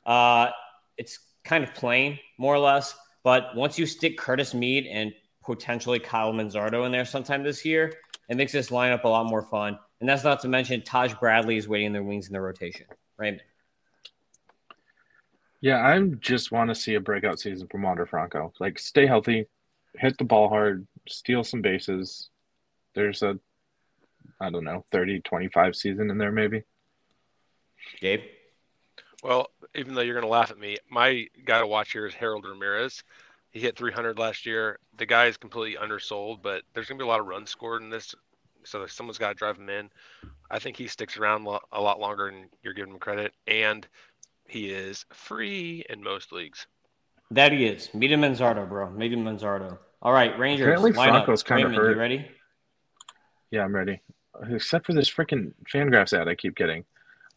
uh, it's kind of plain more or less. But once you stick Curtis Mead and potentially Kyle Manzardo in there sometime this year, it makes this lineup a lot more fun. And that's not to mention Taj Bradley is waiting in the wings in the rotation. Right. Yeah, I just want to see a breakout season from Wander Franco. Like, stay healthy, hit the ball hard, steal some bases. There's a, I don't know, 30, 25 season in there maybe. Gabe? Well, even though you're going to laugh at me, my guy to watch here is Harold Ramirez. He hit 300 last year. The guy is completely undersold, but there's going to be a lot of runs scored in this, so someone's got to drive him in. I think he sticks around a lot longer than you're giving him credit, and he is free in most leagues. That he is. Meet him Manzardo, bro. Meet him Manzardo. All right, Rangers. Apparently Franco's kind Raymond, of hurt. You ready? Yeah, I'm ready. Except for this freaking Fangraphs ad I keep getting.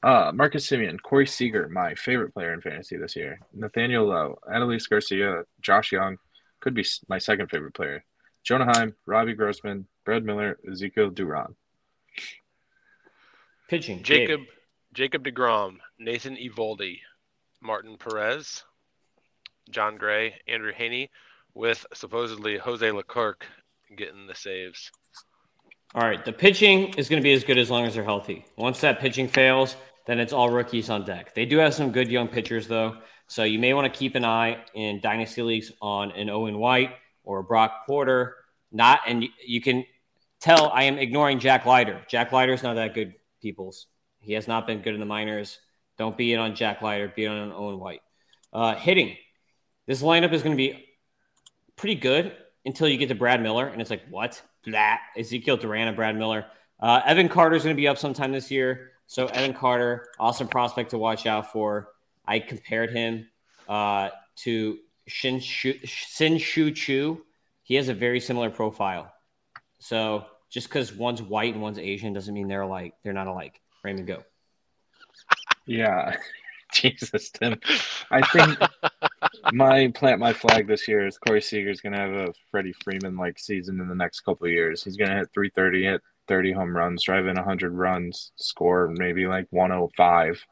Uh, Marcus Semien, Corey Seager, my favorite player in fantasy this year. Nathaniel Lowe, Adolis Garcia, Josh Jung, could be my second favorite player. Jonah Heim, Robbie Grossman, Brad Miller, Ezekiel Duran. Pitching. Jacob Gabe. Jacob DeGrom, Nathan Eovaldi, Martin Perez, Jon Gray, Andrew Heaney, with supposedly Jose Leclerc getting the saves. All right. The pitching is going to be as good as long as they're healthy. Once that pitching fails, then it's all rookies on deck. They do have some good young pitchers, though. So you may want to keep an eye in dynasty leagues on an Owen White or a Brock Porter. Not, and you, can tell I am ignoring Jack Leiter. Jack Leiter's not that good, peoples. He has not been good in the minors. Don't be it on Jack Leiter. Be it on Owen White. Uh, hitting. This lineup is going to be pretty good until you get to Brad Miller, and it's like, what? That Ezekiel Duran and Brad Miller. Uh, Evan Carter is going to be up sometime this year. So Evan Carter, awesome prospect to watch out for. I compared him uh, to Shin Shu, Sin Shu Chu. He has a very similar profile. So just because one's white and one's Asian doesn't mean they're alike. They're not alike. Raymond, go. Yeah. Jesus, Tim. I think my plant my flag this year is Corey Seager's going to have a Freddie Freeman like season in the next couple of years. He's going to hit 330, hit 30 home runs, drive in 100 runs, score maybe like 105,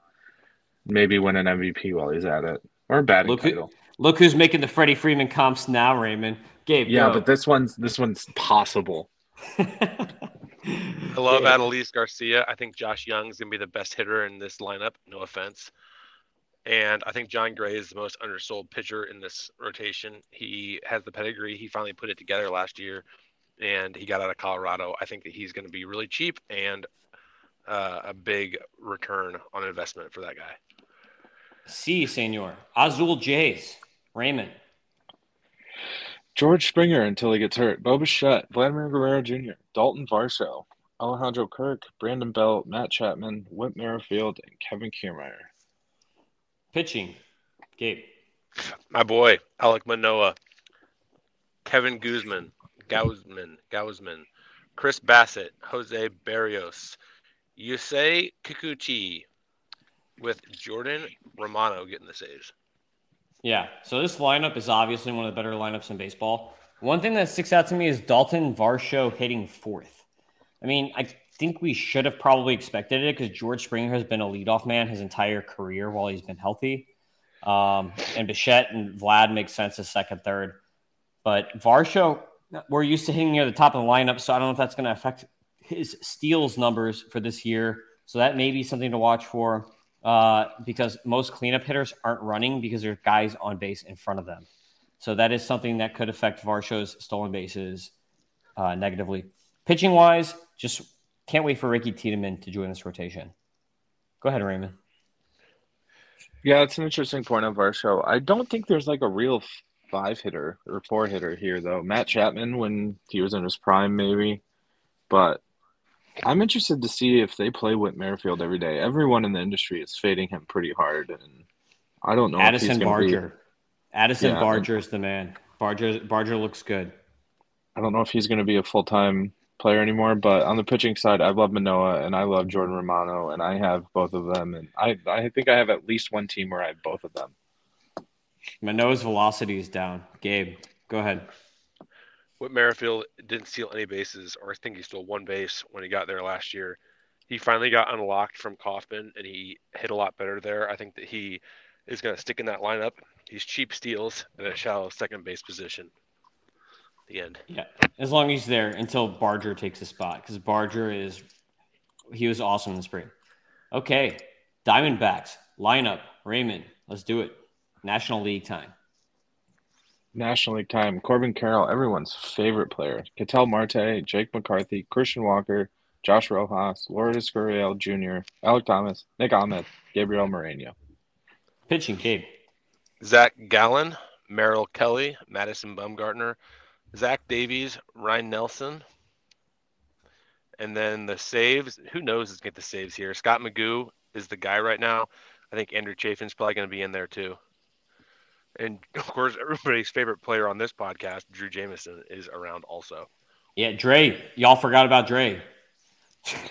maybe win an MVP while he's at it or a batting Look who- title. Look who's making the Freddie Freeman comps now, Raymond. Gabe, Yeah, go. but this one's this one's possible. I love Yeah. Adolis Garcia. I think Josh Jung's gonna be the best hitter in this lineup. No offense. And I think Jon Gray is the most undersold pitcher in this rotation. He has the pedigree. He finally put it together last year, and he got out of Colorado. I think that he's going to be really cheap and uh, a big return on investment for that guy. See, senor. Azul Jays. Raymond. George Springer until he gets hurt. Bo Bichette, Vladimir Guerrero Jr., Dalton Varsho, Alejandro Kirk, Brandon Belt, Matt Chapman, Whit Merrifield, and Kevin Kiermaier. Pitching. Gabe. My boy, Alek Manoah, Kevin Guzman, Gausman, Gausman, Chris Bassitt, Jose Berrios, Yusei Kikuchi, with Jordan Romano getting the saves. Yeah. So this lineup is obviously one of the better lineups in baseball. One thing that sticks out to me is Dalton Varsho hitting fourth. I mean, I think we should have probably expected it because George Springer has been a leadoff man his entire career while he's been healthy. Um, and Bichette and Vlad make sense as second, third. But Varsho, we're used to hitting near the top of the lineup, so I don't know if that's going to affect his steals numbers for this year. So that may be something to watch for. uh, because most cleanup hitters aren't running because there's guys on base in front of them. So that is something that could affect Varsho's stolen bases uh, negatively. Pitching wise, just can't wait for Ricky Tiedemann to join this rotation. Go ahead, Raymond. Yeah, it's an interesting point of our show. I don't think there's like a real five hitter or four hitter here though. Matt Chapman when he was in his prime, maybe, but I'm interested to see if they play Whit Merrifield every day. Everyone in the industry is fading him pretty hard, and I don't know. Addison Barger. Be... Addison yeah, Barger is the man. Barger Barger looks good. I don't know if he's going to be a full time player anymore, but on the pitching side, I love Manoah and I love Jordan Romano, and I have both of them, and I I think I have at least one team where I have both of them. Manoah's velocity is down. Gabe, go ahead. Whit Merrifield didn't steal any bases, or I think he stole one base when he got there last year. He finally got unlocked from Kauffman, and he hit a lot better there. I think that he is going to stick in that lineup. He's cheap steals at a shallow second base position. The end. Yeah, as long as he's there until Barger takes a spot, because Barger is he was awesome in the spring. Okay, Diamondbacks lineup. Raymond, let's do it. National League time. National League time. Corbin Carroll, everyone's favorite player. Ketel Marte, Jake McCarthy, Christian Walker, Josh Rojas, Lourdes Gurriel Jr., Alek Thomas, Nick Ahmed, Gabriel Moreno. Pitching, Gabe. Zach Gallen, Merrill Kelly, Madison Bumgarner, Zach Davies, Ryne Nelson. And then the saves, who knows is get the saves here. Scott McGough is the guy right now. I think Andrew Chafin's probably going to be in there too. And of course, everybody's favorite player on this podcast, Drey Jameson, is around also. Yeah, Dre. Y'all forgot about Dre.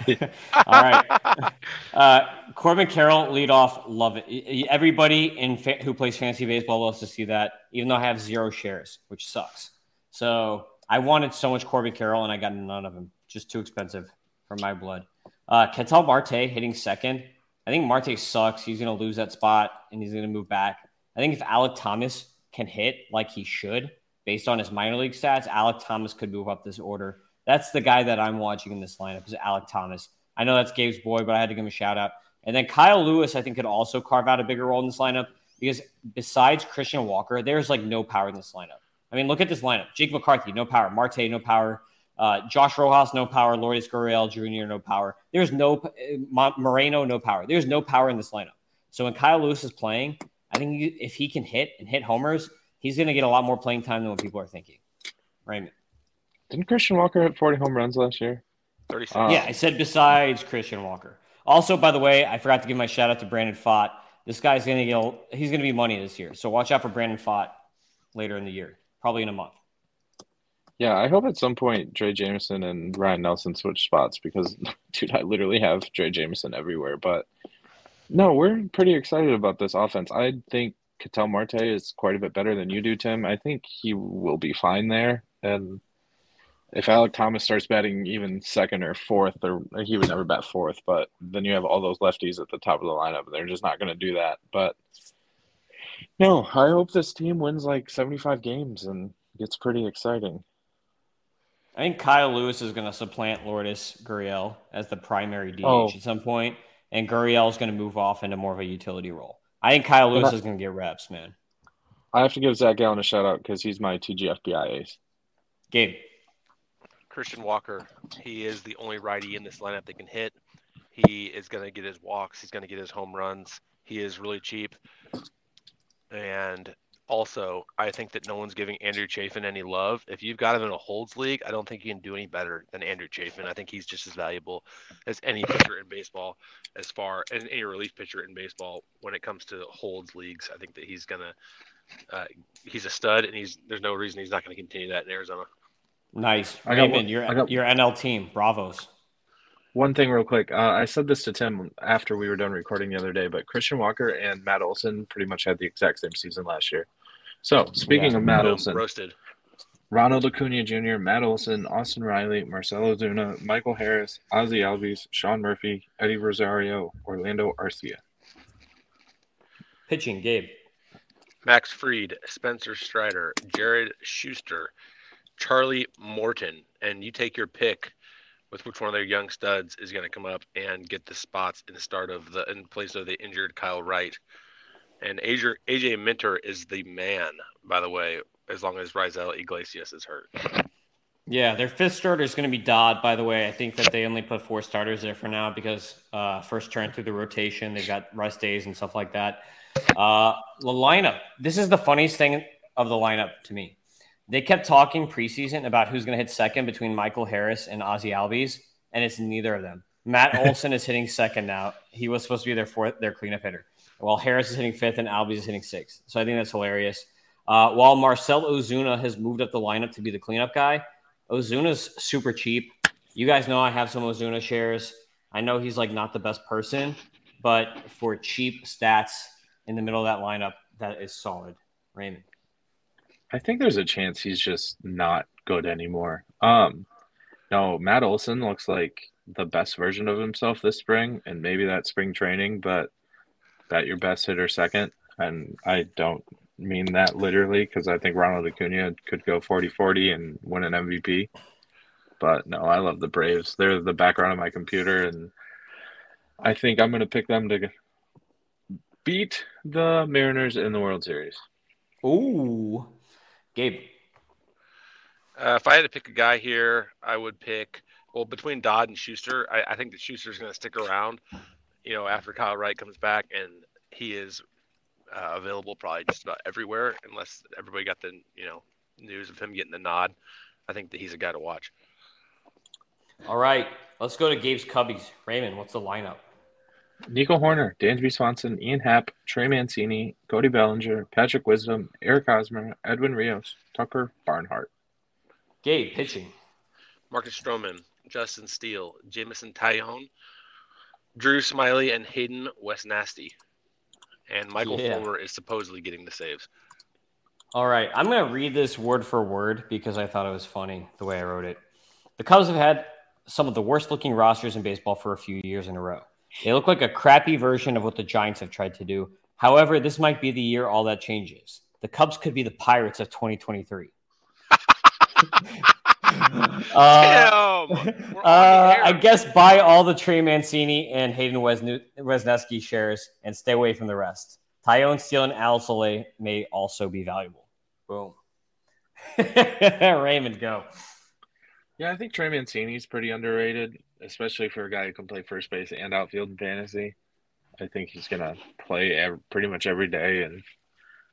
All right. Uh, Corbin Carroll, lead off. Love it. Everybody in fa- who plays fantasy baseball loves to see that, even though I have zero shares, which sucks. So I wanted so much Corbin Carroll, and I got none of him. Just too expensive for my blood. Uh, Ketel Marte hitting second. I think Marte sucks. He's going to lose that spot, and he's going to move back. I think if Alek Thomas can hit like he should, based on his minor league stats, Alek Thomas could move up this order. That's the guy that I'm watching in this lineup is Alek Thomas. I know that's Gabe's boy, but I had to give him a shout out. And then Kyle Lewis, I think, could also carve out a bigger role in this lineup because besides Christian Walker, there's like no power in this lineup. I mean, look at this lineup: Jake McCarthy, no power; Marte, no power; uh, Josh Rojas, no power; Lourdes Gurriel Jr., no power. There's no uh, Moreno, no power. There's no power in this lineup. So when Kyle Lewis is playing, I think if he can hit and hit homers, he's going to get a lot more playing time than what people are thinking. Right? Didn't Christian Walker hit 40 home runs last year? 36. Uh, yeah, I said besides Christian Walker. Also, by the way, I forgot to give my shout out to Brandon Pfaadt. This guy's going to get he's going to be money this year. So watch out for Brandon Pfaadt later in the year, probably in a month. Yeah, I hope at some point Drey Jameson and Ryne Nelson switch spots because, dude, I literally have Drey Jameson everywhere. But no, we're pretty excited about this offense. I think Ketel Marte is quite a bit better than you do, Tim. I think he will be fine there. And if Alek Thomas starts batting even second or fourth, or he would never bat fourth, but then you have all those lefties at the top of the lineup. They're just not going to do that. But no, I hope this team wins like 75 games and gets pretty exciting. I think Kyle Lewis is going to supplant Lourdes Gurriel as the primary DH oh. at some point, and Gurriel is going to move off into more of a utility role. I think Kyle Lewis I, is going to get reps, man. I have to give Zach Gallen a shout out because he's my TGFBI ace. Gabe. Christian Walker. He is the only righty in this lineup that can hit. He is going to get his walks. He's going to get his home runs. He is really cheap. And also, I think that no one's giving Andrew Chafin any love. If you've got him in a holds league, I don't think you can do any better than Andrew Chafin. I think he's just as valuable as any pitcher in baseball, as far as any relief pitcher in baseball when it comes to holds leagues. I think that he's gonna, uh, he's a stud, and he's there's no reason he's not going to continue that in Arizona. Nice. I got Raymond, your, got, your NL team. Bravos. One thing, real quick. Uh, I said this to Tim after we were done recording the other day, but Christian Walker and Matt Olson pretty much had the exact same season last year. So, speaking yeah. of Matt Olson, roasted. Ronald Acuna Jr., Matt Olson, Austin Riley, Marcell Ozuna, Michael Harris, Ozzy Albies, Sean Murphy, Eddie Rosario, Orlando Arcia. Pitching, Gabe. Max Fried, Spencer Strider, Jared Schuster, Charlie Morton, and you take your pick with which one of their young studs is going to come up and get the spots in the start of the in place of the injured Kyle Wright. And AJ, AJ Minter is the man, by the way, as long as Raisel Iglesias is hurt. Yeah, their fifth starter is going to be Dodd, by the way. I think that they only put four starters there for now because uh, first turn through the rotation, they've got rest days and stuff like that. Uh, the lineup. This is the funniest thing of the lineup to me. They kept talking preseason about who's going to hit second between Michael Harris and Ozzy Albies, and it's neither of them. Matt Olson is hitting second now. He was supposed to be their fourth, their cleanup hitter. While Harris is hitting fifth and Albies is hitting sixth. So I think that's hilarious. Uh, while Marcel Ozuna has moved up the lineup to be the cleanup guy, Ozuna's super cheap. You guys know I have some Ozuna shares. I know he's like not the best person, but for cheap stats in the middle of that lineup, that is solid. Raymond. I think there's a chance he's just not good anymore. Um, no, Matt Olson looks like the best version of himself this spring, and maybe that spring training, but that your best hitter second. And I don't mean that literally because I think Ronald Acuna could go 40 40 and win an MVP. But no, I love the Braves. They're the background of my computer, and I think I'm going to pick them to beat the Mariners in the World Series. Ooh, Gabe. Uh, if I had to pick a guy here, I would pick well between Dodd and Shuster. I, I think that Shuster's going to stick around. You know, after Kyle Wright comes back, and he is uh, available probably just about everywhere, unless everybody got the you know news of him getting the nod. I think that he's a guy to watch. All right, let's go to Gabe's Cubbies. Raymond, what's the lineup? Nico Hoerner, Dansby Swanson, Ian Happ, Trey Mancini, Cody Bellinger, Patrick Wisdom, Eric Hosmer, Edwin Rios, Tucker Barnhart. Gabe pitching. Marcus Stroman, Justin Steele, Jameson Taillon, Drew Smyly, and Hayden Wesneski and Michael yeah. Fulmer is supposedly getting the saves. All right, I'm going to read this word for word because I thought it was funny the way I wrote it. The Cubs have had some of the worst looking rosters in baseball for a few years in a row. They look like a crappy version of what the Giants have tried to do. However, this might be the year all that changes. The Cubs could be the Pirates of 2023. uh, uh, I guess buy all the Trey Mancini and Hayden Wesneski shares and stay away from the rest. Taillon Steele and Alzolay may also be valuable. Boom. Raymond, go. Yeah, I think Trey Mancini is pretty underrated, especially for a guy who can play first base and outfield in fantasy. I think he's going to play every, pretty much every day and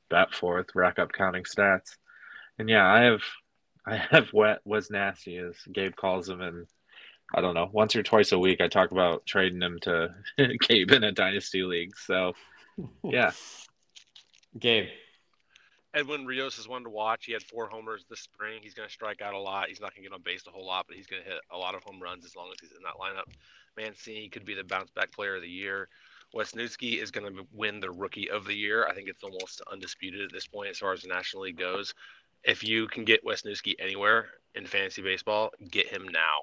bat fourth, rack up counting stats. And yeah, I have I have wet was nasty as Gabe calls him, and I don't know once or twice a week I talk about trading him to Gabe in a dynasty league. So yeah, Gabe. Edwin Rios is one to watch. He had four homers this spring. He's going to strike out a lot. He's not going to get on base a whole lot, but he's going to hit a lot of home runs as long as he's in that lineup. Mancini could be the bounce back player of the year. Wesneski is going to win the rookie of the year. I think it's almost undisputed at this point as far as the National League goes if you can get Wesneski anywhere in fantasy baseball, get him now.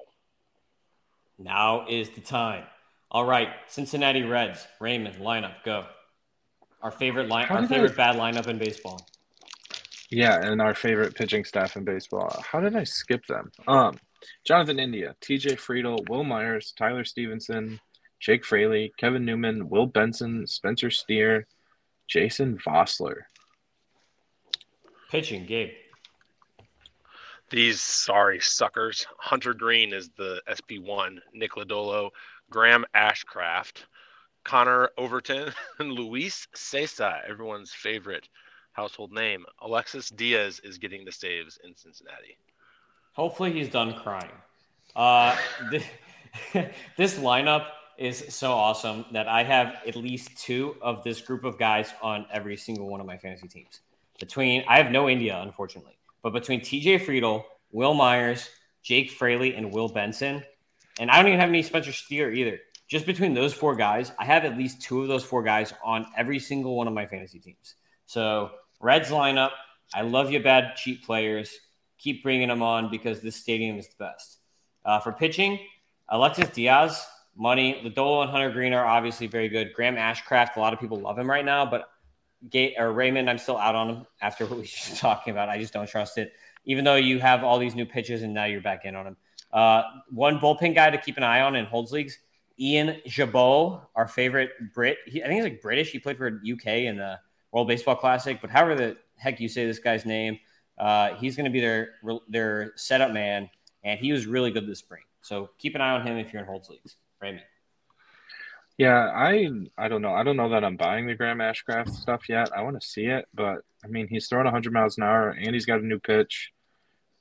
Now is the time. All right, Cincinnati Reds, Raymond, lineup, go. Our favorite line, our favorite I... bad lineup in baseball. Yeah, and our favorite pitching staff in baseball. How did I skip them? Um, Jonathan India, T.J. Friedl, Wil Myers, Tyler Stephenson, Jake Fraley, Kevin Newman, Will Benson, Spencer Steer, Jason Vosler. Pitching, Gabe. These sorry suckers. Hunter Greene is the SP1, Nick Lodolo, Graham Ashcraft, Connor Overton, and Luis Cessa, everyone's favorite household name. Alexis Diaz is getting the saves in Cincinnati. Hopefully he's done crying. Uh, this, this lineup is so awesome that I have at least two of this group of guys on every single one of my fantasy teams. Between I have no India, unfortunately. But between TJ Friedl, Wil Myers, Jake Fraley, and Will Benson, and I don't even have any Spencer Steer either. Just between those four guys, I have at least two of those four guys on every single one of my fantasy teams. So Reds lineup, I love your bad cheap players. Keep bringing them on because this stadium is the best. Uh, for pitching, Alexis Diaz, money. Lodolo and Hunter Greene are obviously very good. Graham Ashcraft, a lot of people love him right now, but Gate or Raymond, I'm still out on him after what we were talking about. I just don't trust it. Even though you have all these new pitches and now you're back in on him. Uh, one bullpen guy to keep an eye on in holds leagues, Ian Gibaut, our favorite Brit. He, I think he's like British. He played for UK in the World Baseball Classic, but however the heck you say this guy's name, uh, he's going to be their their setup man, and he was really good this spring. So keep an eye on him if you're in holds leagues. Raymond. Yeah, I I don't know. I don't know that I'm buying the Graham Ashcraft stuff yet. I want to see it, but I mean, he's throwing 100 miles an hour, and he's got a new pitch,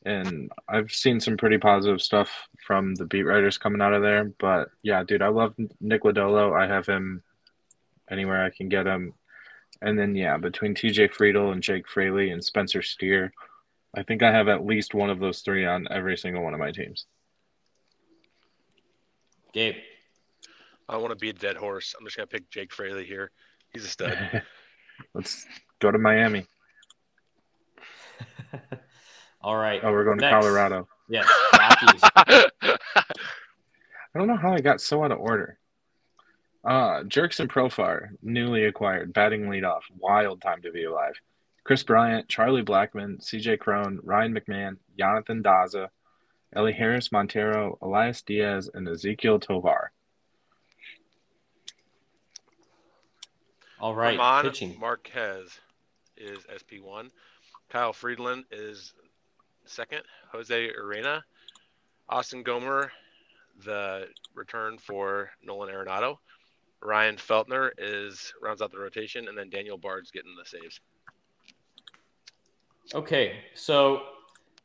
and I've seen some pretty positive stuff from the beat writers coming out of there. But yeah, dude, I love Nick Lodolo. I have him anywhere I can get him, and then yeah, between T.J. Friedl and Jake Fraley and Spencer Steer, I think I have at least one of those three on every single one of my teams. Gabe. I want to be a dead horse. I'm just gonna pick Jake Fraley here. He's a stud. Let's go to Miami. All right. Oh, we're going Next. to Colorado. Yes, I don't know how I got so out of order. Uh, Jurickson Profar, newly acquired, batting leadoff. Wild time to be alive. Kris Bryant, Charlie Blackmon, CJ Cron, Ryan McMahon, Yonathan Daza, Elehuris Montero, Elias Diaz, and Ezequiel Tovar. All right, Ramon pitching. Marquez is SP1. Kyle Freeland is second. Jose Urena. Austin Gomber, the return for Nolan Arenado. Ryan Feltner is rounds out the rotation, and then Daniel Bard's getting the saves. Okay, so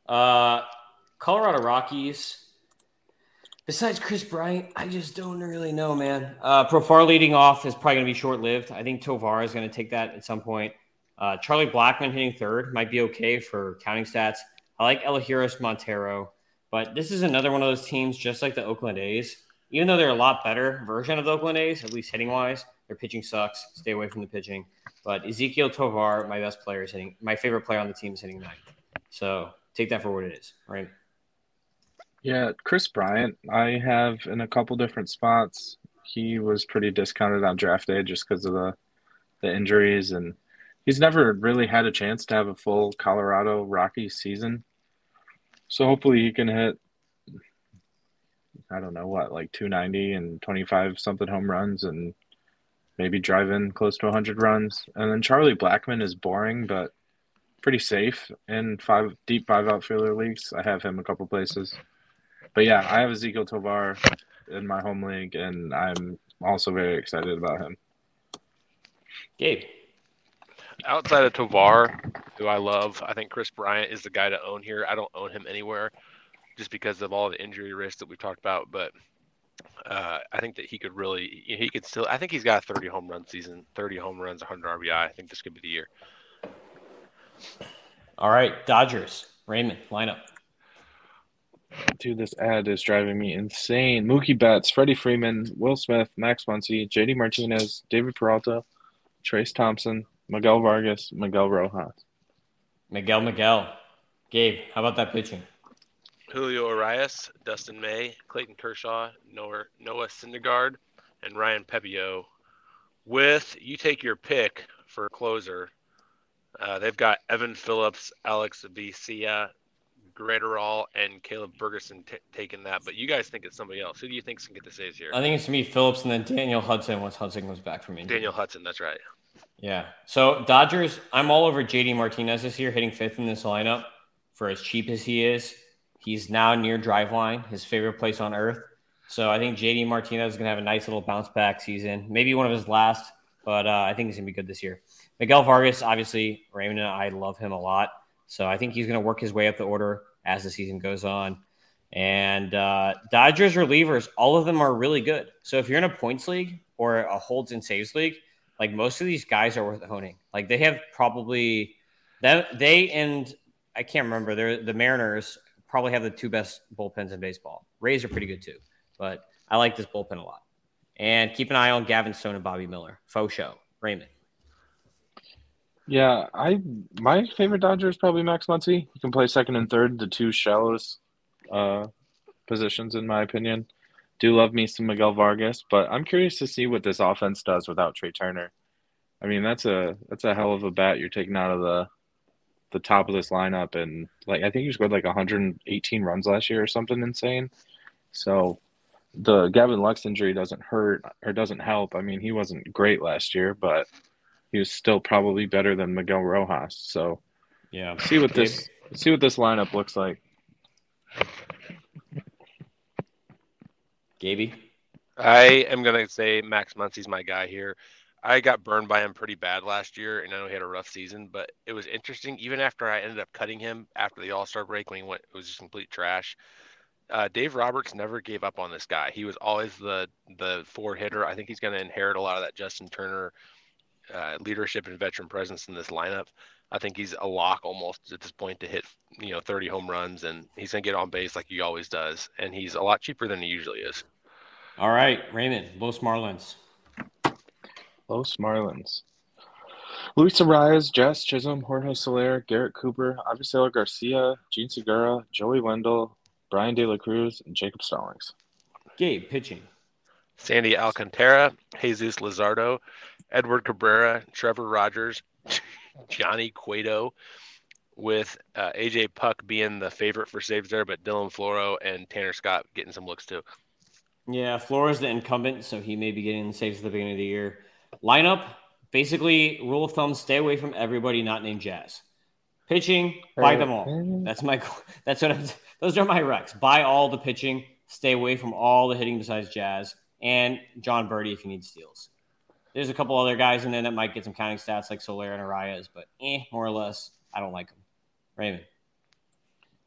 uh, Colorado Rockies. Besides Kris Bryant, I just don't really know, man. Uh, Profar leading off is probably going to be short lived. I think Tovar is going to take that at some point. Uh, Charlie Blackmon hitting third might be okay for counting stats. I like Elehuris Montero, but this is another one of those teams, just like the Oakland A's. Even though they're a lot better version of the Oakland A's, at least hitting wise, their pitching sucks. Stay away from the pitching. But Ezequiel Tovar, my best player, is hitting. My favorite player on the team is hitting ninth. So take that for what it is, right? Yeah, Kris Bryant, I have in a couple different spots. He was pretty discounted on draft day just because of the the injuries, and he's never really had a chance to have a full Colorado Rockies season. So hopefully he can hit, I don't know what, like 290 and 25 something home runs and maybe drive in close to 100 runs. And then Charlie Blackmon is boring, but pretty safe in five deep five outfielder leagues. I have him a couple places but yeah, I have Ezequiel Tovar in my home league, and I'm also very excited about him. Gabe. Outside of Tovar, who I love, I think Kris Bryant is the guy to own here. I don't own him anywhere just because of all the injury risks that we've talked about, but uh, I think that he could really, he could still, I think he's got a 30 home run season, 30 home runs, 100 RBI. I think this could be the year. All right, Dodgers, Raymond, lineup. Dude, this ad is driving me insane. Mookie Betts, Freddie Freeman, Will Smith, Max Muncy, JD Martinez, David Peralta, Trayce Thompson, Miguel Vargas, Miguel Rojas. Miguel Miguel. Gabe, how about that pitching? Julio Urias, Dustin May, Clayton Kershaw, Noah, Noah Syndergaard, and Ryan Pepiot. With you take your pick for closer. Uh, they've got Evan Phillips, Alex Vesia, Graterol and Caleb Ferguson t- taking that, but you guys think it's somebody else. Who do you think's gonna get the saves here? I think it's to me Phillips and then Daniel Hudson once Hudson comes back from injury. Daniel Hudson, that's right. Yeah. So Dodgers, I'm all over JD Martinez this year, hitting fifth in this lineup for as cheap as he is. He's now near Driveline, his favorite place on earth. So I think JD Martinez is gonna have a nice little bounce back season, maybe one of his last, but uh, I think he's gonna be good this year. Miguel Vargas, obviously, Raymond and I love him a lot. So I think he's going to work his way up the order as the season goes on. And uh, Dodgers relievers, all of them are really good. So if you're in a points league or a holds and saves league, like most of these guys are worth honing. Like they have probably that they and I can't remember. They're the Mariners probably have the two best bullpens in baseball. Rays are pretty good too, but I like this bullpen a lot. And keep an eye on Gavin Stone and Bobby Miller. Faux show. Raymond. Yeah, I my favorite Dodger is probably Max Muncy. He can play second and third, the two shallowest uh, positions in my opinion. Do love me some Miguel Vargas, but I'm curious to see what this offense does without Trea Turner. I mean, that's a that's a hell of a bat you're taking out of the the top of this lineup, and like I think he scored like 118 runs last year or something insane. So the Gavin Lux injury doesn't hurt or doesn't help. I mean, he wasn't great last year, but he was still probably better than Miguel Rojas. So Yeah. see what this see what this lineup looks like. Gaby. I am gonna say Max Muncy's my guy here. I got burned by him pretty bad last year, and I know he had a rough season, but it was interesting. Even after I ended up cutting him after the All Star break when he went, it was just complete trash. Uh, Dave Roberts never gave up on this guy. He was always the the four hitter. I think he's going to inherit a lot of that Justin Turner uh, leadership and veteran presence in this lineup. I think he's a lock almost at this point to hit you know 30 home runs, and he's going to get on base like he always does. And he's a lot cheaper than he usually is. All right, Raymond. Los Marlins. Los Marlins. Luis Arraez, Jazz Chisholm, Jorge Soler, Garrett Cooper, Avisail Garcia, Jean Segura, Joey Wendle, Bryan De La Cruz, and Jacob Stallings. Gabe pitching. Sandy Alcantara, Jesus Luzardo, Edward Cabrera, Trevor Rogers, Johnny Cueto, with uh, AJ Puk being the favorite for saves there, but Dylan Floro and Tanner Scott getting some looks too. Yeah, Flores the incumbent, so he may be getting saves at the beginning of the year. Lineup, basically, rule of thumb: stay away from everybody not named Jazz. Pitching, buy them all. That's my. That's what. I'm, those are my recs. Buy all the pitching. Stay away from all the hitting besides Jazz and Jon Berti if you need steals. There's a couple other guys in there that might get some counting stats like Soler and Arraez, but eh, more or less, I don't like them. Raymond.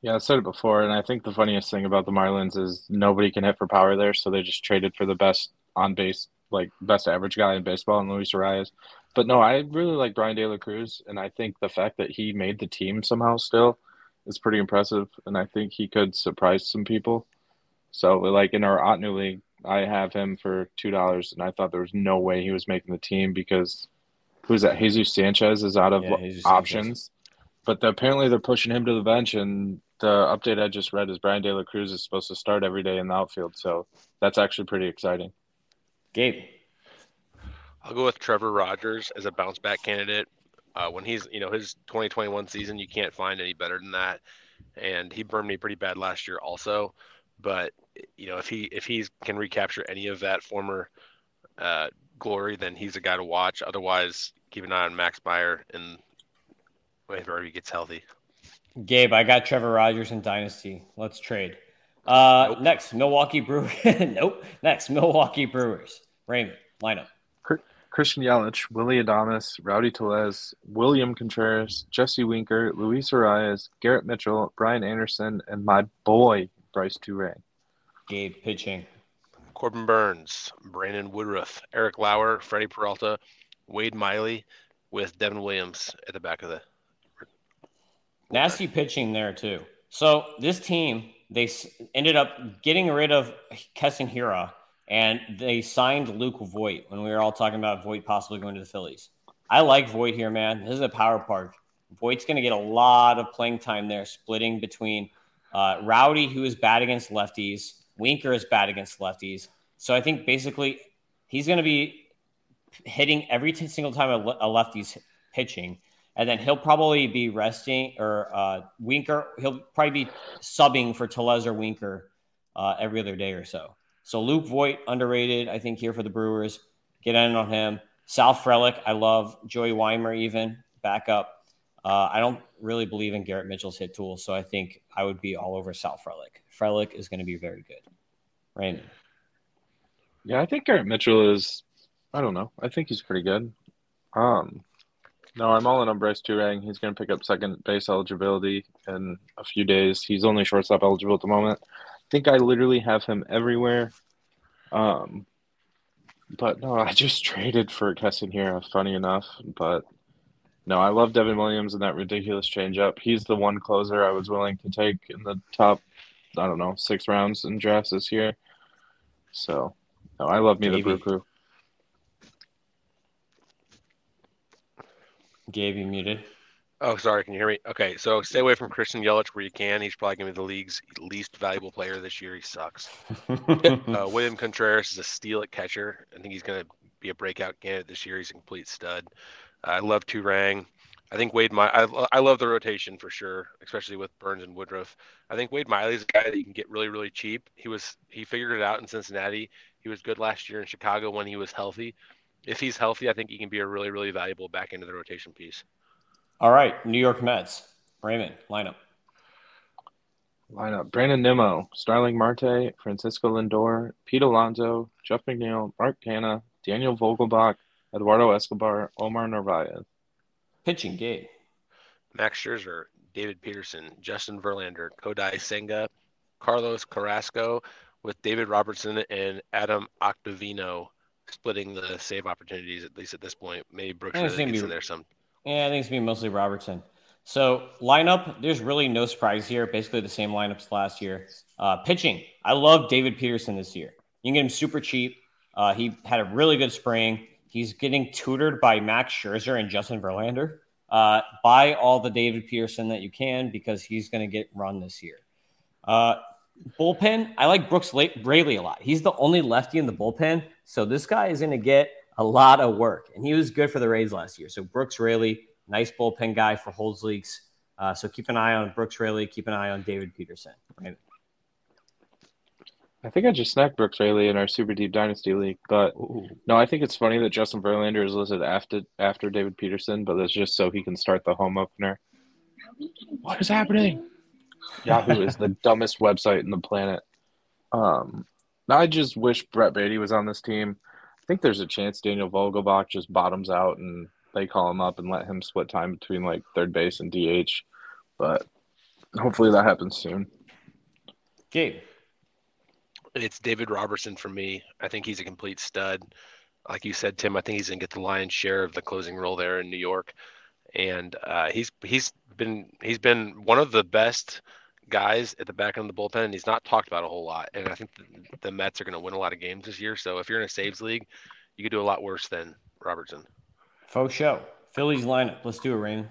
Yeah, I said it before, and I think the funniest thing about the Marlins is nobody can hit for power there, so they just traded for the best on base, like best average guy in baseball, and Luis Arraez. But no, I really like Bryan De La Cruz, and I think the fact that he made the team somehow still is pretty impressive, and I think he could surprise some people. So, like in our Ottoneu league, I have him for two dollars, and I thought there was no way he was making the team because who's that? Jesus Sanchez is out of Yeah, options, but the, apparently they're pushing him to the bench, and the update I just read is Bryan De La Cruz is supposed to start every day in the outfield, so that's actually pretty exciting. Gabe. I'll go with Trevor Rogers as a bounce back candidate. Uh, when he's, you know, his 2021 season, you can't find any better than that. And he burned me pretty bad last year, also. But you know, if he if he can recapture any of that former uh, glory, then he's a guy to watch. Otherwise, keep an eye on Max Meyer and whenever he gets healthy. Gabe, I got Trevor Rogers in Dynasty. Let's trade. Uh, Nope. Next, Milwaukee Brewers. nope. Next, Milwaukee Brewers. Raymond, lineup. Christian Yelich, Willy Adames, Rowdy Tellez, William Contreras, Jesse Winker, Luis Urias, Garrett Mitchell, Brian Anderson, and my boy Brice Turang. Gabe pitching. Corbin Burnes, Brandon Woodruff, Eric Lauer, Freddie Peralta, Wade Miley, with Devin Williams at the back of the. Nasty pitching there too. So this team, they ended up getting rid of Keston Hiura, and they signed Luke Voit when we were all talking about Voit possibly going to the Phillies. I like Voit here, man. This is a power park. Voit's going to get a lot of playing time there, splitting between uh, Rowdy, who is bad against lefties. Winker is bad against lefties. So I think basically he's going to be hitting every t- single time a, le- a lefty's pitching and then he'll probably be resting or uh, Winker. He'll probably be subbing for Tellez or Winker uh, every other day or so. So Luke Voit underrated, I think, here for the Brewers. Get in on him. Sal Frelick, I love. Joey Wiemer even back up. Uh, I don't really believe in Garrett Mitchell's hit tool, so I think I would be all over Sal Frelick. Frelick is going to be very good. Raymond. Yeah, I think Garrett Mitchell is. I don't know. I think he's pretty good. Um, no, I'm all in on Brice Turang. He's going to pick up second base eligibility in a few days. He's only shortstop eligible at the moment. I think I literally have him everywhere. Um, but no, I just traded for Keston Hiura. Funny enough, but no, I love Devin Williams and that ridiculous changeup. He's the one closer I was willing to take in the top. I don't know six rounds in drafts this year. So, no, I love me the. Brew. Gabe, you muted. Oh, sorry. Can you hear me? Okay, so stay away from Christian Yelich where you can. He's probably going to be the league's least valuable player this year. He sucks. Uh, William Contreras is a steal at catcher. I think he's going to be a breakout candidate this year. He's a complete stud. I love Turang. I think Wade. My I, I love the rotation for sure, especially with Burnes and Woodruff. I think Wade Miley's a guy that you can get really really cheap. He was he figured it out in Cincinnati. He was good last year in Chicago when he was healthy. If he's healthy, I think he can be a really really valuable back into the rotation piece. All right, New York Mets. Raymond lineup. Lineup: Brandon Nimmo, Starling Marte, Francisco Lindor, Pete Alonso, Jeff McNeil, Mark Canha, Daniel Vogelbach, Eduardo Escobar, Omar Narvaez. Pitching, Gabe. Max Scherzer, David Peterson, Justin Verlander, Kodai Senga, Carlos Carrasco, with David Robertson and Adam Ottavino splitting the save opportunities at least at this point. Maybe Brooks gets in there some. Yeah, I think it's gonna be mostly Robertson. So lineup, there's really no surprise here. Basically the same lineups last year. Uh, pitching, I love David Peterson this year. You can get him super cheap. Uh, he had a really good spring. He's getting tutored by Max Scherzer and Justin Verlander. Uh, buy all the David Peterson that you can because he's going to get run this year. Uh, bullpen, I like Brooks Raley a lot. He's the only lefty in the bullpen, so this guy is going to get a lot of work, and he was good for the Rays last year. So Brooks Raley, nice bullpen guy for holds leagues. Uh, so keep an eye on Brooks Raley. Keep an eye on David Peterson. Right? I think I just snacked Brooks Raley in our Super Deep Dynasty League, but Ooh. no, I think it's funny that Justin Verlander is listed after after David Peterson, but that's just so he can start the home opener. What is happening? Yahoo is the dumbest website in the planet. Um, I just wish Brett Baty was on this team. I think there's a chance Daniel Vogelbach just bottoms out and they call him up and let him split time between like third base and DH. But hopefully that happens soon. Gabe. It's David Robertson for me. I think he's a complete stud. Like you said, Tim, I think he's gonna get the lion's share of the closing role there in New York. And uh, he's he's been he's been one of the best guys at the back end of the bullpen, and he's not talked about a whole lot. And I think the, the Mets are going to win a lot of games this year. So if you're in a saves league, you could do a lot worse than Robertson. Faux show. Phillies lineup. Let's do it, Rain.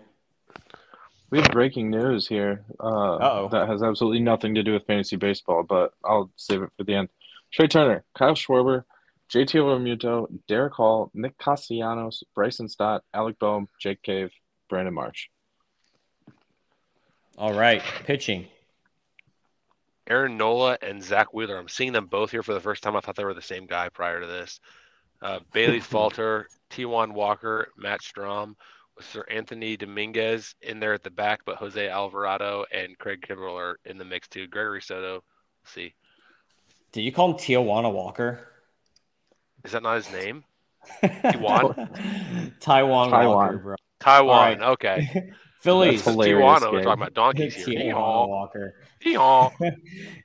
We have breaking news here. Uh, that has absolutely nothing to do with fantasy baseball, but I'll save it for the end. Trea Turner, Kyle Schwarber, JT Realmuto, Darick Hall, Nick Castellanos, Bryson Stott, Alec Bohm, Jake Cave, Brandon Marsh. All right, pitching. Aaron Nola and Zack Wheeler. I'm seeing them both here for the first time. I thought they were the same guy prior to this. Uh, Bailey Falter, Taijuan Walker, Matt Strahm, with Seranthony Dominguez in there at the back, but Jose Alvarado and Craig Kimbrel are in the mix too. Gregory Soto, see. Did you call him Tijuana Walker? Is that not his name? Taiwan? Taiwan, Taiwan Walker, bro. Taiwan, right. okay. Phillies. Tijuana, we're talking about donkeys here. Tijuana Walker.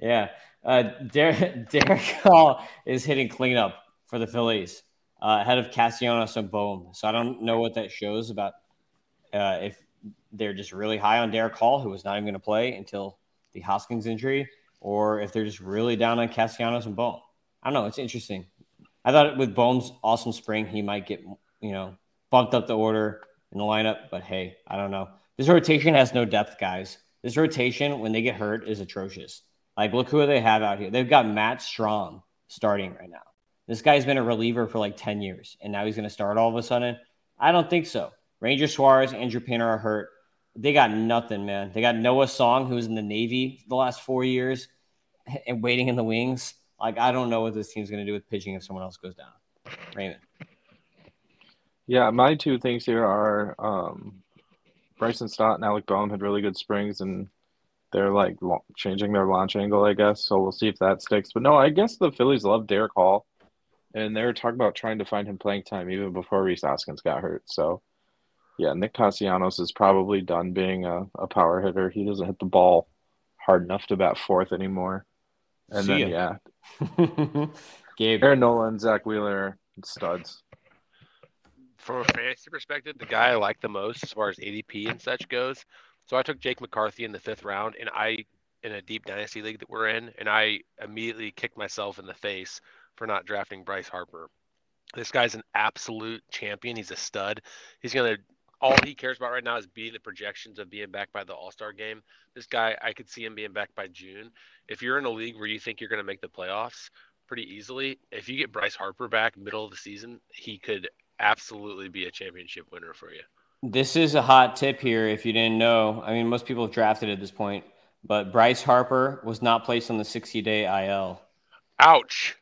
yeah. Uh, Derek, Darick Hall is hitting cleanup for the Phillies uh, ahead of Castellanos and Bohm. So I don't know what that shows about uh, if they're just really high on Darick Hall, who was not even going to play until the Hoskins injury, or if they're just really down on Castellanos and Bohm. I don't know. It's interesting. I thought with Bohm's awesome spring, he might get you know bumped up the order in the lineup, but hey, I don't know. This rotation has no depth, guys. This rotation, when they get hurt, is atrocious. Like, look who they have out here. They've got Matt Strahm starting right now. This guy's been a reliever for like 10 years, and now he's going to start all of a sudden. I don't think so. Ranger Suarez, Andrew Painter are hurt. They got nothing, man. They got Noah Song, who was in the Navy the last four years and waiting in the wings. Like, I don't know what this team's going to do with pitching if someone else goes down. Raymond. Yeah, my two things here are um, Bryson Stott and Alec Bohm had really good springs, and they're like changing their launch angle, I guess. So we'll see if that sticks. But no, I guess the Phillies love Darick Hall and they were talking about trying to find him playing time even before Rhys Hoskins got hurt. So, yeah, Nick Castellanos is probably done being a, a power hitter. He doesn't hit the ball hard enough to bat fourth anymore. And See then, ya. yeah, Gabe. Aaron Nolan, Zack Wheeler, studs. From a fantasy perspective, the guy I like the most as far as ADP and such goes. So I took Jake McCarthy in the fifth round, and I in a deep dynasty league that we're in, and I immediately kicked myself in the face for not drafting Bryce Harper. This guy's an absolute champion. He's a stud. He's to all he cares about right now is beating the projections of being back by the All Star game. This guy, I could see him being back by June. If you're in a league where you think you're going to make the playoffs pretty easily, if you get Bryce Harper back middle of the season, he could absolutely be a championship winner for you. This is a hot tip here. If you didn't know, I mean, most people have drafted at this point, but Bryce Harper was not placed on the 60 day IL. Ouch.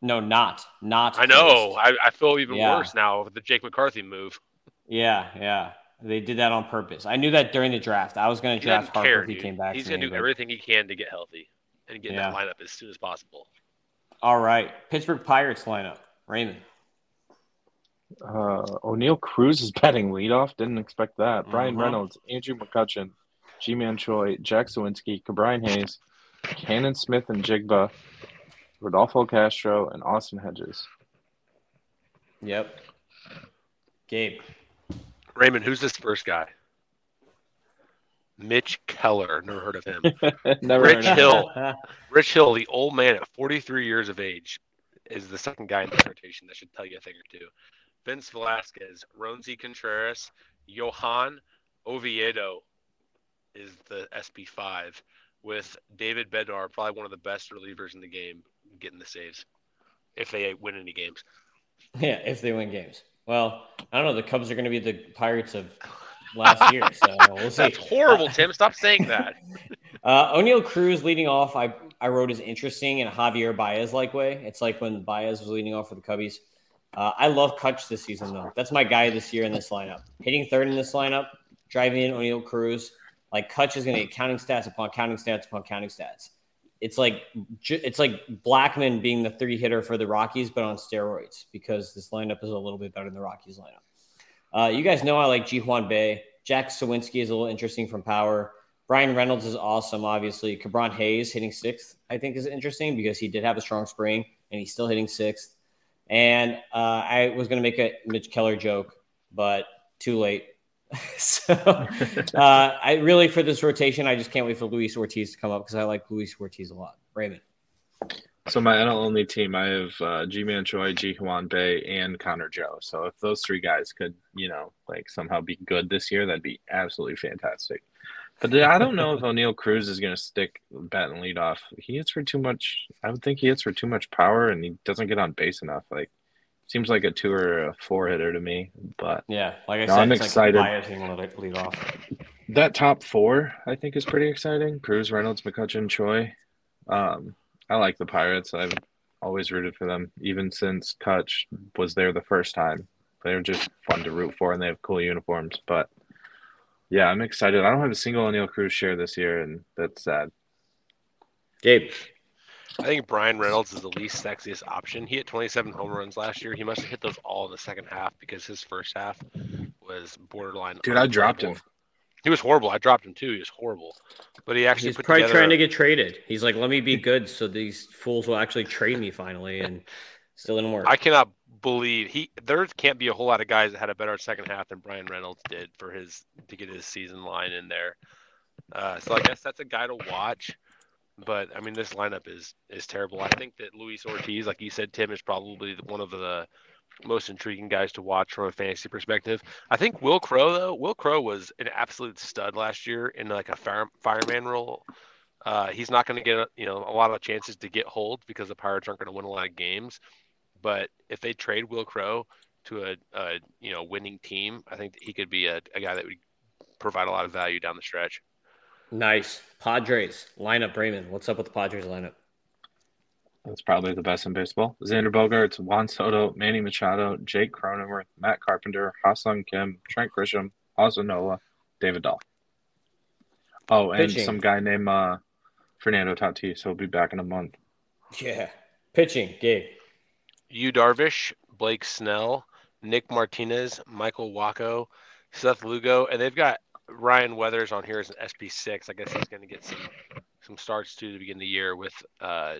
No, not not. I know. I, I, feel even yeah. worse now with the Jake McCarthy move. Yeah, yeah. They did that on purpose. I knew that during the draft. I was going to draft Harper care, if he dude. came back. He's going to do but... everything he can to get healthy and get yeah. that lineup as soon as possible. All right, Pittsburgh Pirates lineup. Raymond. Uh, Oneil Cruz is batting leadoff. Didn't expect that. Mm-hmm. Bryan Reynolds, Andrew McCutchen, Ji-Man Choi, Jack Suwinski, Ke'Bryan Hayes, Canaan Smith-Njigba, Rodolfo Castro, and Austin Hedges. Yep. Gabe. Raymond, who's this first guy? Mitch Keller. Never heard of him. Never Rich Hill. Rich Hill, the old man at 43 years of age, is the second guy in this rotation. That should tell you a thing or two. Vince Velasquez, Roansy Contreras, Johan Oviedo is the SP5 with David Bednar, probably one of the best relievers in the game, getting the saves if they win any games. Yeah, if they win games. Well, I don't know. The Cubs are going to be the Pirates of last year, so we'll see. That's horrible, Tim. Stop saying that. uh, Oneil Cruz leading off, I I wrote is interesting in a Javier Baez like way. It's like when Baez was leading off for the Cubbies. Uh, I love Kutch this season though. That's my guy this year in this lineup. Hitting third in this lineup, driving in Oneil Cruz. Like Kutch is going to get counting stats upon counting stats upon counting stats it's like it's like Blackmon being the three hitter for the Rockies, but on steroids because this lineup is a little bit better than the Rockies lineup. Uh, you guys know I like Ji-hwan Bae. Jack Suwinski is a little interesting from power. Bryan Reynolds is awesome, obviously. Ke'Bryan Hayes hitting sixth, I think, is interesting because he did have a strong spring and he's still hitting sixth. And uh, I was going to make a Mitch Keller joke, but too late. so uh, I really for this rotation, I just can't wait for Luis Ortiz to come up because I like Luis Ortiz a lot. Raymond. So my NL only team, I have uh, Ji-Man Choi, Ji-hwan Bae, and Connor Joe. So if those three guys could, you know, like somehow be good this year, that'd be absolutely fantastic. But I don't know if Oneil Cruz is going to stick bat and lead off. He hits for too much. I would think he hits for too much power, and he doesn't get on base enough. Like seems like a two or a four hitter to me. But yeah, like I no, said, I'm excited. Like lead off. That top four, I think, is pretty exciting. Cruz, Reynolds, McCutchen, Choi. Um, I like the Pirates. I've always rooted for them, even since Kutch was there the first time. They're just fun to root for, and they have cool uniforms. But yeah, I'm excited. I don't have a single Oneil Cruz share this year, and that's sad. Gabe. I think Bryan Reynolds is the least sexiest option. He hit 27 home runs last year. He must have hit those all in the second half because his first half was borderline. Dude, I dropped him. He was horrible. I dropped him too. He was horrible. But he actually he's probably together... trying to get traded. He's like, let me be good so these fools will actually trade me finally, and still didn't work. I cannot believe he. There can't be a whole lot of guys that had a better second half than Bryan Reynolds did for his to get his season line in there. Uh, so I guess that's a guy to watch. But I mean, this lineup is is terrible. I think that Luis Ortiz, like you said, Tim, is probably one of the most intriguing guys to watch from a fantasy perspective. I think Wil Crowe though, Wil Crowe was an absolute stud last year in like a fire, fireman role. Uh, he's not going to get you know a lot of chances to get hold because the Pirates aren't going to win a lot of games. But if they trade Wil Crowe to a, a you know winning team, I think he could be a, a guy that would provide a lot of value down the stretch. Nice. Padres lineup, Raymond. What's up with the Padres lineup? That's probably the best in baseball. Xander Bogaerts, Juan Soto, Manny Machado, Jake Cronenworth, Matt Carpenter, Ha-Seong Kim, Trent Grisham, Austin Nola, David Dahl. Oh, and Pitching. some guy named uh, Fernando Tatis. He'll be back in a month. Yeah. Pitching, Gabe. Yu Darvish, Blake Snell, Nick Martinez, Michael Wacha, Seth Lugo, and they've got Ryan Weathers on here as an SP6. I guess he's going to get some some starts too to begin the year with uh,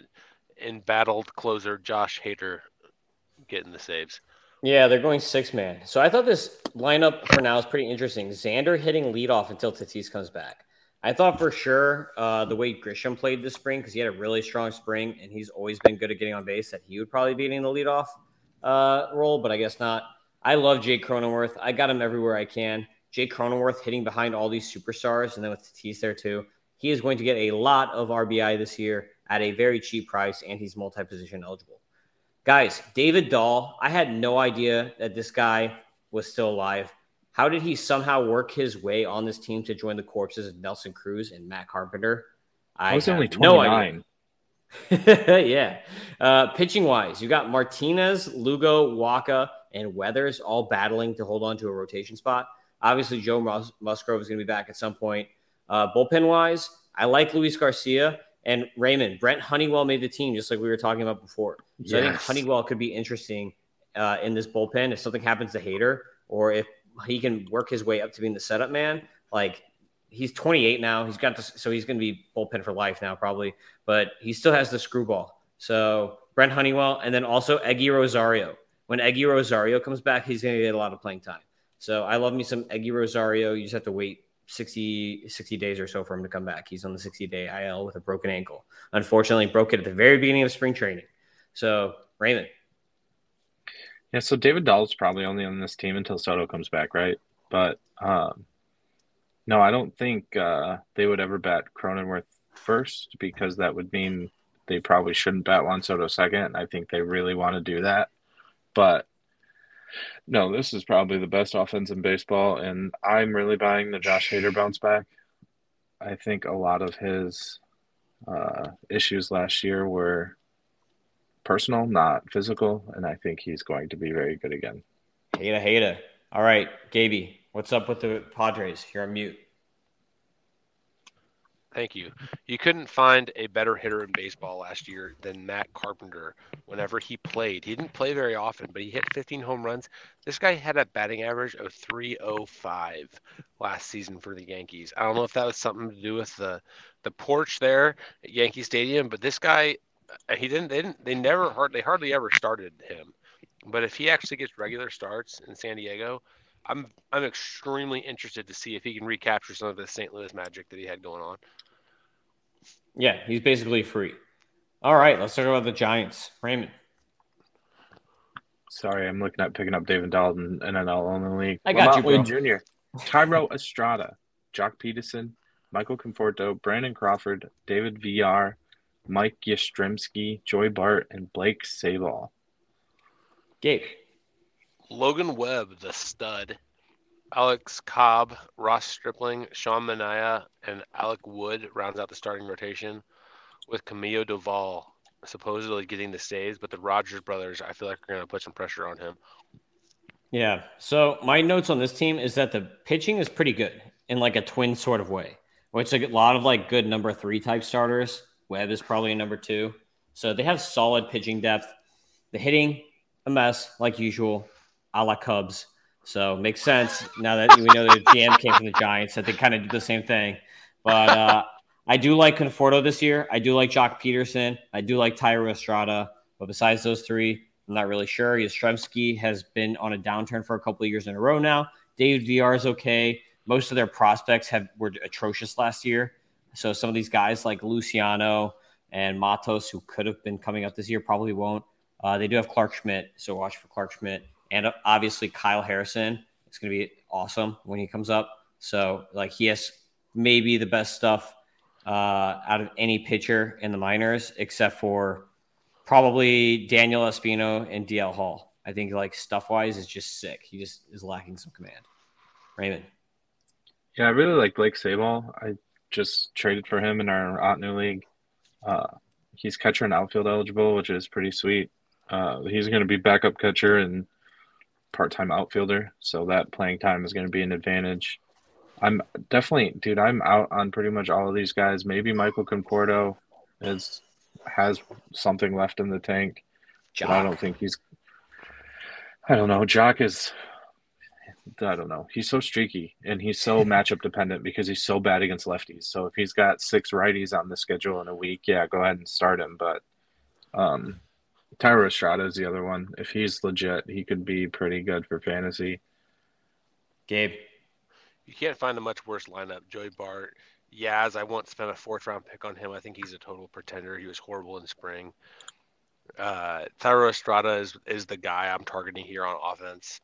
embattled closer Josh Hader getting the saves. Yeah, they're going six man. So I thought this lineup for now is pretty interesting. Xander hitting leadoff until Tatis comes back. I thought for sure uh, the way Grisham played this spring because he had a really strong spring and he's always been good at getting on base that he would probably be in the leadoff uh, role, but I guess not. I love Jake Cronenworth. I got him everywhere I can. Jake Cronenworth hitting behind all these superstars, and then with Tatis there too, he is going to get a lot of RBI this year at a very cheap price, and he's multi-position eligible. Guys, David Dahl, I had no idea that this guy was still alive. How did he somehow work his way on this team to join the corpses of Nelson Cruz and Matt Carpenter? I, I was only 29. No yeah. Uh, pitching wise, you got Martinez, Lugo, Wacha, and Weathers all battling to hold on to a rotation spot. Obviously, Joe Mus- Musgrove is going to be back at some point. Uh, bullpen wise, I like Luis Garcia and Raymond. Brent Honeywell made the team, just like we were talking about before. So yes. I think Honeywell could be interesting uh, in this bullpen if something happens to Hader or if he can work his way up to being the setup man. Like he's 28 now. He's got this, so he's going to be bullpen for life now, probably. But he still has the screwball. So Brent Honeywell, and then also Eguy Rosario. When Eguy Rosario comes back, he's going to get a lot of playing time. So I love me some Eguy Rosario. You just have to wait 60, 60 days or so for him to come back. He's on the 60 day IL with a broken ankle. Unfortunately, broke it at the very beginning of spring training. So Raymond. Yeah, so David Dahl's probably only on this team until Soto comes back, right? But um, no, I don't think uh, they would ever bat Cronenworth first because that would mean they probably shouldn't bat Juan Soto second. I think they really want to do that. But no, this is probably the best offense in baseball, and I'm really buying the Josh Hader bounce back. I think a lot of his uh, issues last year were personal, not physical, and I think he's going to be very good again. Hader, Hader. All right, Gaby, what's up with the Padres? You're on mute. Thank you. You couldn't find a better hitter in baseball last year than Matt Carpenter whenever he played. He didn't play very often, but he hit 15 home runs. This guy had a batting average of 305 last season for the Yankees. I don't know if that was something to do with the the porch there at Yankee Stadium, but this guy Uh, he didn't they didn't they never hard they hardly ever started him. But if he actually gets regular starts in San Diego, I'm I'm extremely interested to see if he can recapture some of the St. Louis magic that he had going on. Yeah, he's basically free. All right, let's talk about the Giants. Raymond. Sorry, I'm looking at picking up David Dalton and NL only league. I got you, bro. Jr., Thairo Estrada, Joc Pederson, Michael Conforto, Brandon Crawford, David Villar, Mike Yastrzemski, Joey Bart, and Blake Sabol. Gabe. Logan Webb, the stud. Alex Cobb, Ross Stripling, Sean Manaea, and Alex Wood rounds out the starting rotation, with Camilo Doval supposedly getting the saves, but the Rogers brothers, I feel like, are going to put some pressure on him. Yeah. So my notes on this team is that the pitching is pretty good in like a twin sort of way, which like a lot of like good number three type starters. Webb is probably a number two. So they have solid pitching depth. The hitting, a mess like usual, a la Cubs. So makes sense now that we know the GM came from the Giants that they kind of did the same thing. But uh, I do like Conforto this year. I do like Joc Pederson. I do like Thairo Estrada. But besides those three, I'm not really sure. Yastrzemski has been on a downturn for a couple of years in a row now. David Villar is okay. Most of their prospects have were atrocious last year. So some of these guys like Luciano and Matos, who could have been coming up this year, probably won't. Uh, they do have Clark Schmidt, so watch for Clark Schmidt and obviously Kyle Harrison. It's going to be awesome when he comes up. So like he has maybe the best stuff uh, out of any pitcher in the minors, except for probably Daniel Espino and DL Hall. I think like stuff wise is just sick. He just is lacking some command. Raymond. Yeah, I really like Blake Sabol. I just traded for him in our Ottoneu League. Uh, he's catcher and outfield eligible, which is pretty sweet. Uh, he's going to be backup catcher and part-time outfielder, so that playing time is going to be an advantage. I'm definitely, dude. I'm out on pretty much all of these guys. Maybe Michael Conforto is has something left in the tank. I don't think he's. I don't know. Joc is. I don't know. He's so streaky and he's so matchup dependent because he's so bad against lefties. So if he's got six righties on the schedule in a week, yeah, go ahead and start him. But um, Thairo Estrada is the other one. If he's legit, he could be pretty good for fantasy. Gabe. You can't find a much worse lineup. Joey Bart, Yaz, I once spent a fourth round pick on him. I think he's a total pretender. He was horrible in spring. Uh, Thairo Estrada is, is the guy I'm targeting here on offense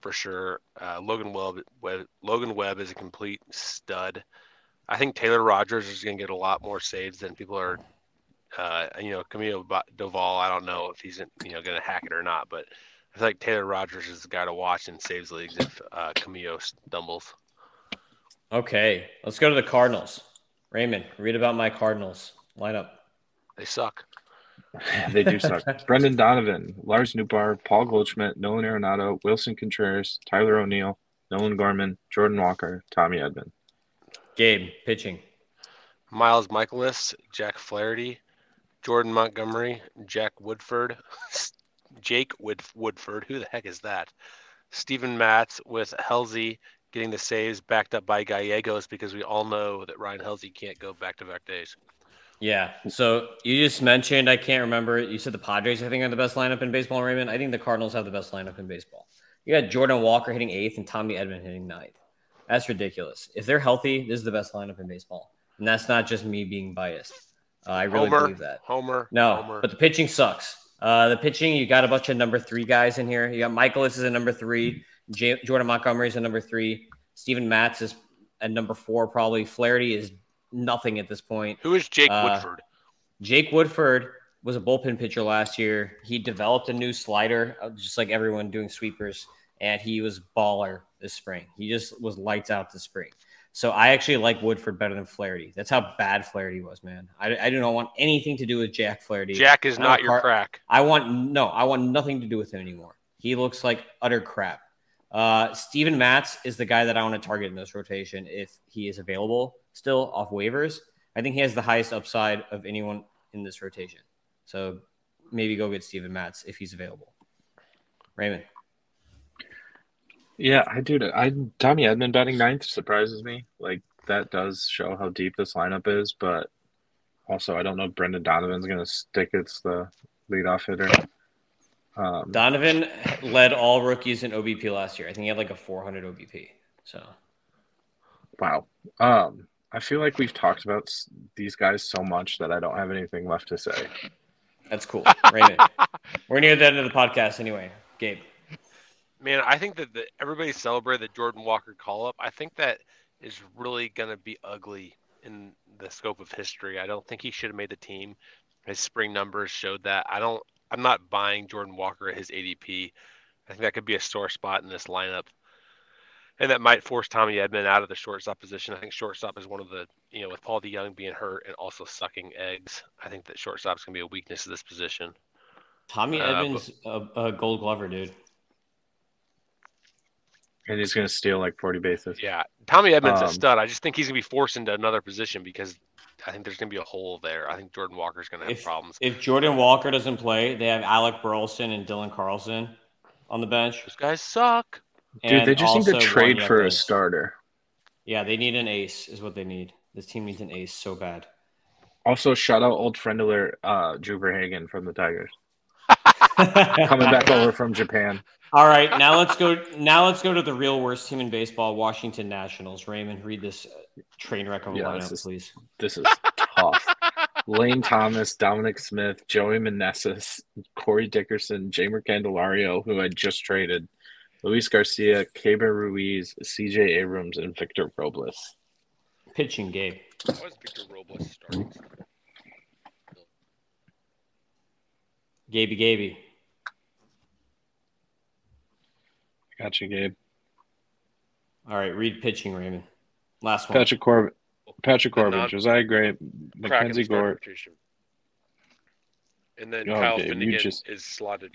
for sure. Uh, Logan Webb, Webb, Logan Webb is a complete stud. I think Taylor Rogers is going to get a lot more saves than people are uh, you know, Camilo Doval, I don't know if he's you know going to hack it or not, but I feel like Taylor Rogers is the guy to watch in saves leagues if uh, stumbles. Okay, let's go to the Cardinals. Raymond, read about my Cardinals lineup. They suck. they do suck. Brendan Donovan, Lars Nootbaar, Paul Goldschmidt, Nolan Arenado, Willson Contreras, Tyler O'Neill, Nolan Gorman, Jordan Walker, Tommy Edman. Gabe, pitching. Miles Mikolas, Jack Flaherty, Jordan Montgomery, Jack Woodford, Jake Wood- Woodford. Who the heck is that? Steven Matz with Helsley getting the saves backed up by Gallegos because we all know that Ryan Helsley can't go back to back days. Yeah. So you just mentioned, I can't remember. You said the Padres, I think, are the best lineup in baseball, Raymond. I think the Cardinals have the best lineup in baseball. You got Jordan Walker hitting eighth and Tommy Edman hitting ninth. That's ridiculous. If they're healthy, this is the best lineup in baseball. And that's not just me being biased. Uh, I really Homer, believe that. Homer. No, Homer. but the pitching sucks. Uh, the pitching, you got a bunch of number three guys in here. You got Mikolas is a number three. J- Jordan Montgomery is a number three. Steven Matz is at number four, probably. Flaherty is nothing at this point. Who is Jake Uh, Woodford? Jake Woodford was a bullpen pitcher last year. He developed a new slider, uh, just like everyone doing sweepers, and he was baller this spring. He just was lights out this spring. So I actually like Woodford better than Flaherty. That's how bad Flaherty was, man. I, I do not want anything to do with Jack Flaherty. Jack is not your crack. I want no, I want nothing to do with him anymore. He looks like utter crap. Uh, Steven Matz is the guy that I want to target in this rotation if he is available still off waivers. I think he has the highest upside of anyone in this rotation. So maybe go get Steven Matz if he's available. Raymond. Yeah, I do. I Tommy Edman batting ninth surprises me. Like that does show how deep this lineup is, but also I don't know if Brendan Donovan's going to stick as the leadoff hitter. Um, Donovan led all rookies in OBP last year. I think he had like a 400 OBP. So wow. Um, I feel like we've talked about s- these guys so much that I don't have anything left to say. that's cool. Raymond. We're near the end of the podcast anyway. Gabe. Man, I think that the, everybody celebrated the Jordan Walker call up. I think that is really going to be ugly in the scope of history. I don't think he should have made the team. His spring numbers showed that. I don't. I'm not buying Jordan Walker at his ADP. I think that could be a sore spot in this lineup, and that might force Tommy Edman out of the shortstop position. I think shortstop is one of the you know with Paul DeJong being hurt and also sucking eggs. I think that shortstop is going to be a weakness of this position. Tommy Uh, Edman's, a, a gold glover, dude. And he's going to steal like 40 bases. Yeah, Tommy Edman's Um, a stud. I just think he's gonna be forced into another position because I think there's gonna be a hole there. I think Jordan Walker's gonna have If- problems. If Jordan Walker doesn't play, they have Alec Burleson and Dylan Carlson on the bench. Those guys suck. Dude, they just need to trade for a starter. Yeah, they need an ace, is what they need. This team needs an ace so bad. Also, shout out old friend alert, uh, Drew Verhagen from the Tigers. Coming back over from Japan. All right, now let's go. Now let's go to the real worst team in baseball, Washington Nationals. Raymond, read this uh, train wreck of a Yeah, lineup, this is- please. This is tough. Lane Thomas, Dominic Smith, Joey Meneses, Corey Dickerson, Jeimer Candelario, who I just traded, Luis Garcia, Keibert Ruiz, CJ Abrams, and Victor Robles. Pitching, Gabe. Why was Victor Robles starting? Gaby, Gaby. Gotcha, Gabe. All right, read pitching, Raymond. Last one. Patrick Corbin, Patrick Corbin, non- Josiah Gray, Crack in the Mackenzie starting Gore. And then Oh, Kyle Finnegan just- is slotted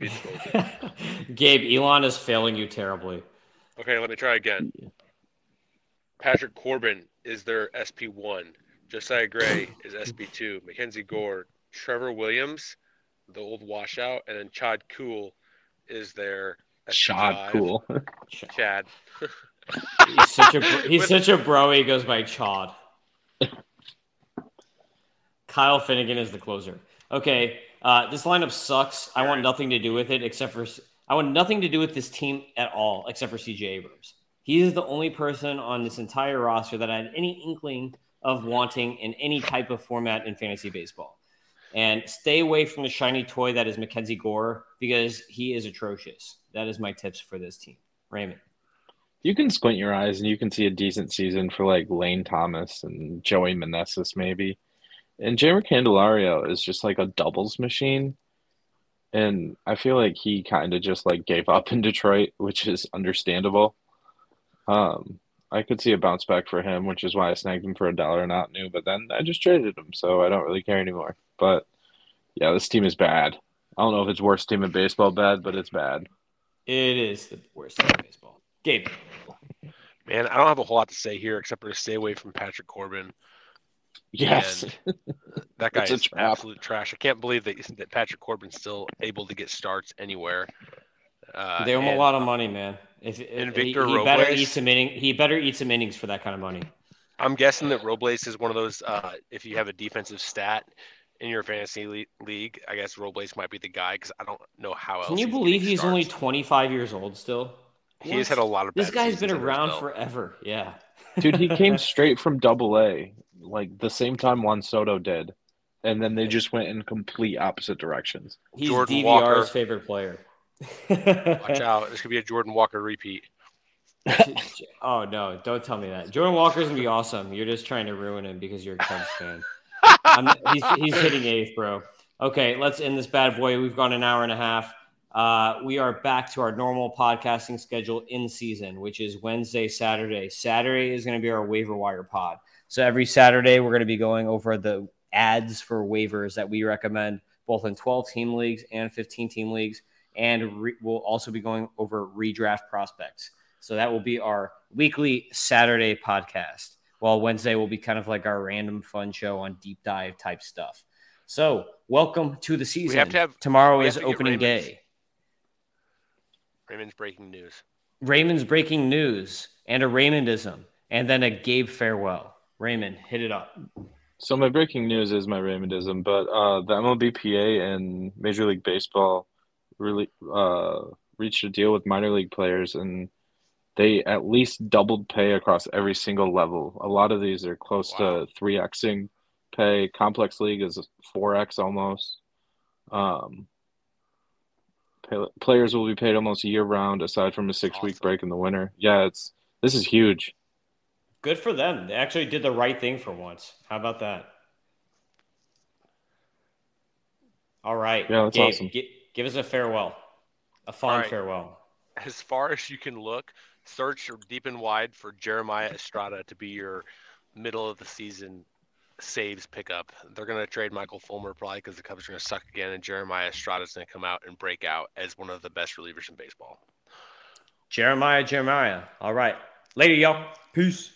to be. Gabe, Elon is failing you terribly. Okay, let me try again. Patrick Corbin is their SP one. Josiah Gray is SP two. Mackenzie Gore, Trevor Williams, the old washout, and then Chad Kuhl is their SP Shot five. cool. Chad. He's such a he's such a bro. He goes by Chad. Kyle Finnegan is the closer. Okay, uh, this lineup sucks. I want nothing to do with it except for I want nothing to do with this team at all except for CJ Abrams. He is the only person on this entire roster that I had any inkling of wanting in any type of format in fantasy baseball. And stay away from the shiny toy that is Mackenzie Gore because he is atrocious. That is my tips for this team. Raymond. You can squint your eyes and you can see a decent season for like Lane Thomas and Joey Meneses maybe. And Jeimer Candelario is just like a doubles machine. and I feel like he kind of just like gave up in Detroit, which is understandable. Um, I could see a bounce back for him, which is why I snagged him for a dollar not new. But then I just traded him, so I don't really care anymore. But yeah, this team is bad. I don't know if it's worst team in baseball bad, but it's bad. It is the worst team in baseball. Gabe. Man, I don't have a whole lot to say here except for to stay away from Patrick Corbin. Yes, And that guy is absolute trash. I can't believe that, that Patrick Corbin's still able to get starts anywhere. Uh, They owe him a lot of money, man. If, if and he, Victor he better eat some innings, he better eat some innings for that kind of money. I'm guessing that Robles is one of those. Uh, if you have a defensive stat in your fantasy le- league, I guess Robles might be the guy because I don't know how else. Can you he's believe getting he's only 25 years old still? He has had a lot of. This guy's been around forever. Yeah. dude, he came straight from Double A, like the same time Juan Soto did, and then they just went in complete opposite directions. He's Jordan DVR's Walker. favorite player. Watch out! This could be a Jordan Walker repeat. oh no! Don't tell me that. Jordan Walker's gonna be awesome. You're just trying to ruin him because you're a Cubs fan. I'm, he's, he's hitting eighth, bro. Okay, let's end this bad boy. We've gone an hour and a half. Uh, we are back to our normal podcasting schedule in season, which is Wednesday, Saturday. Saturday is going to be our waiver wire pod. So every Saturday, we're going to be going over the ads for waivers that we recommend, both in 12 team leagues and 15 team leagues. And re- we'll also be going over redraft prospects. So that will be our weekly Saturday podcast. While Wednesday will be kind of like our random fun show on deep dive type stuff. So welcome to the season. have to have- Tomorrow we is to opening Raymond's. day. Raymond's breaking news. Raymond's breaking news and a Raymondism, and then a Gabe farewell. Raymond, hit it up. So my breaking news is my Raymondism, but uh, the MLBPA and Major League Baseball really uh, reached a deal with minor league players, and they at least doubled pay across every single level. A lot of these are close Wow. to three xing pay. Complex League is four x almost. Um, pay, players will be paid almost year round, aside from a six week Awesome. break in the winter. Yeah, it's this is huge. Good for them. They actually did the right thing for once. How about that? All right. Yeah, that's Gabe, awesome. gi- give us a farewell, a fond All right. farewell. As far as you can look, search deep and wide for Jeremiah Estrada to be your middle of the season saves pickup. They're going to trade Michael Fulmer probably because the Cubs are going to suck again, and Jeremiah Estrada is going to come out and break out as one of the best relievers in baseball. Jeremiah, Jeremiah. All right. Later, y'all. Peace.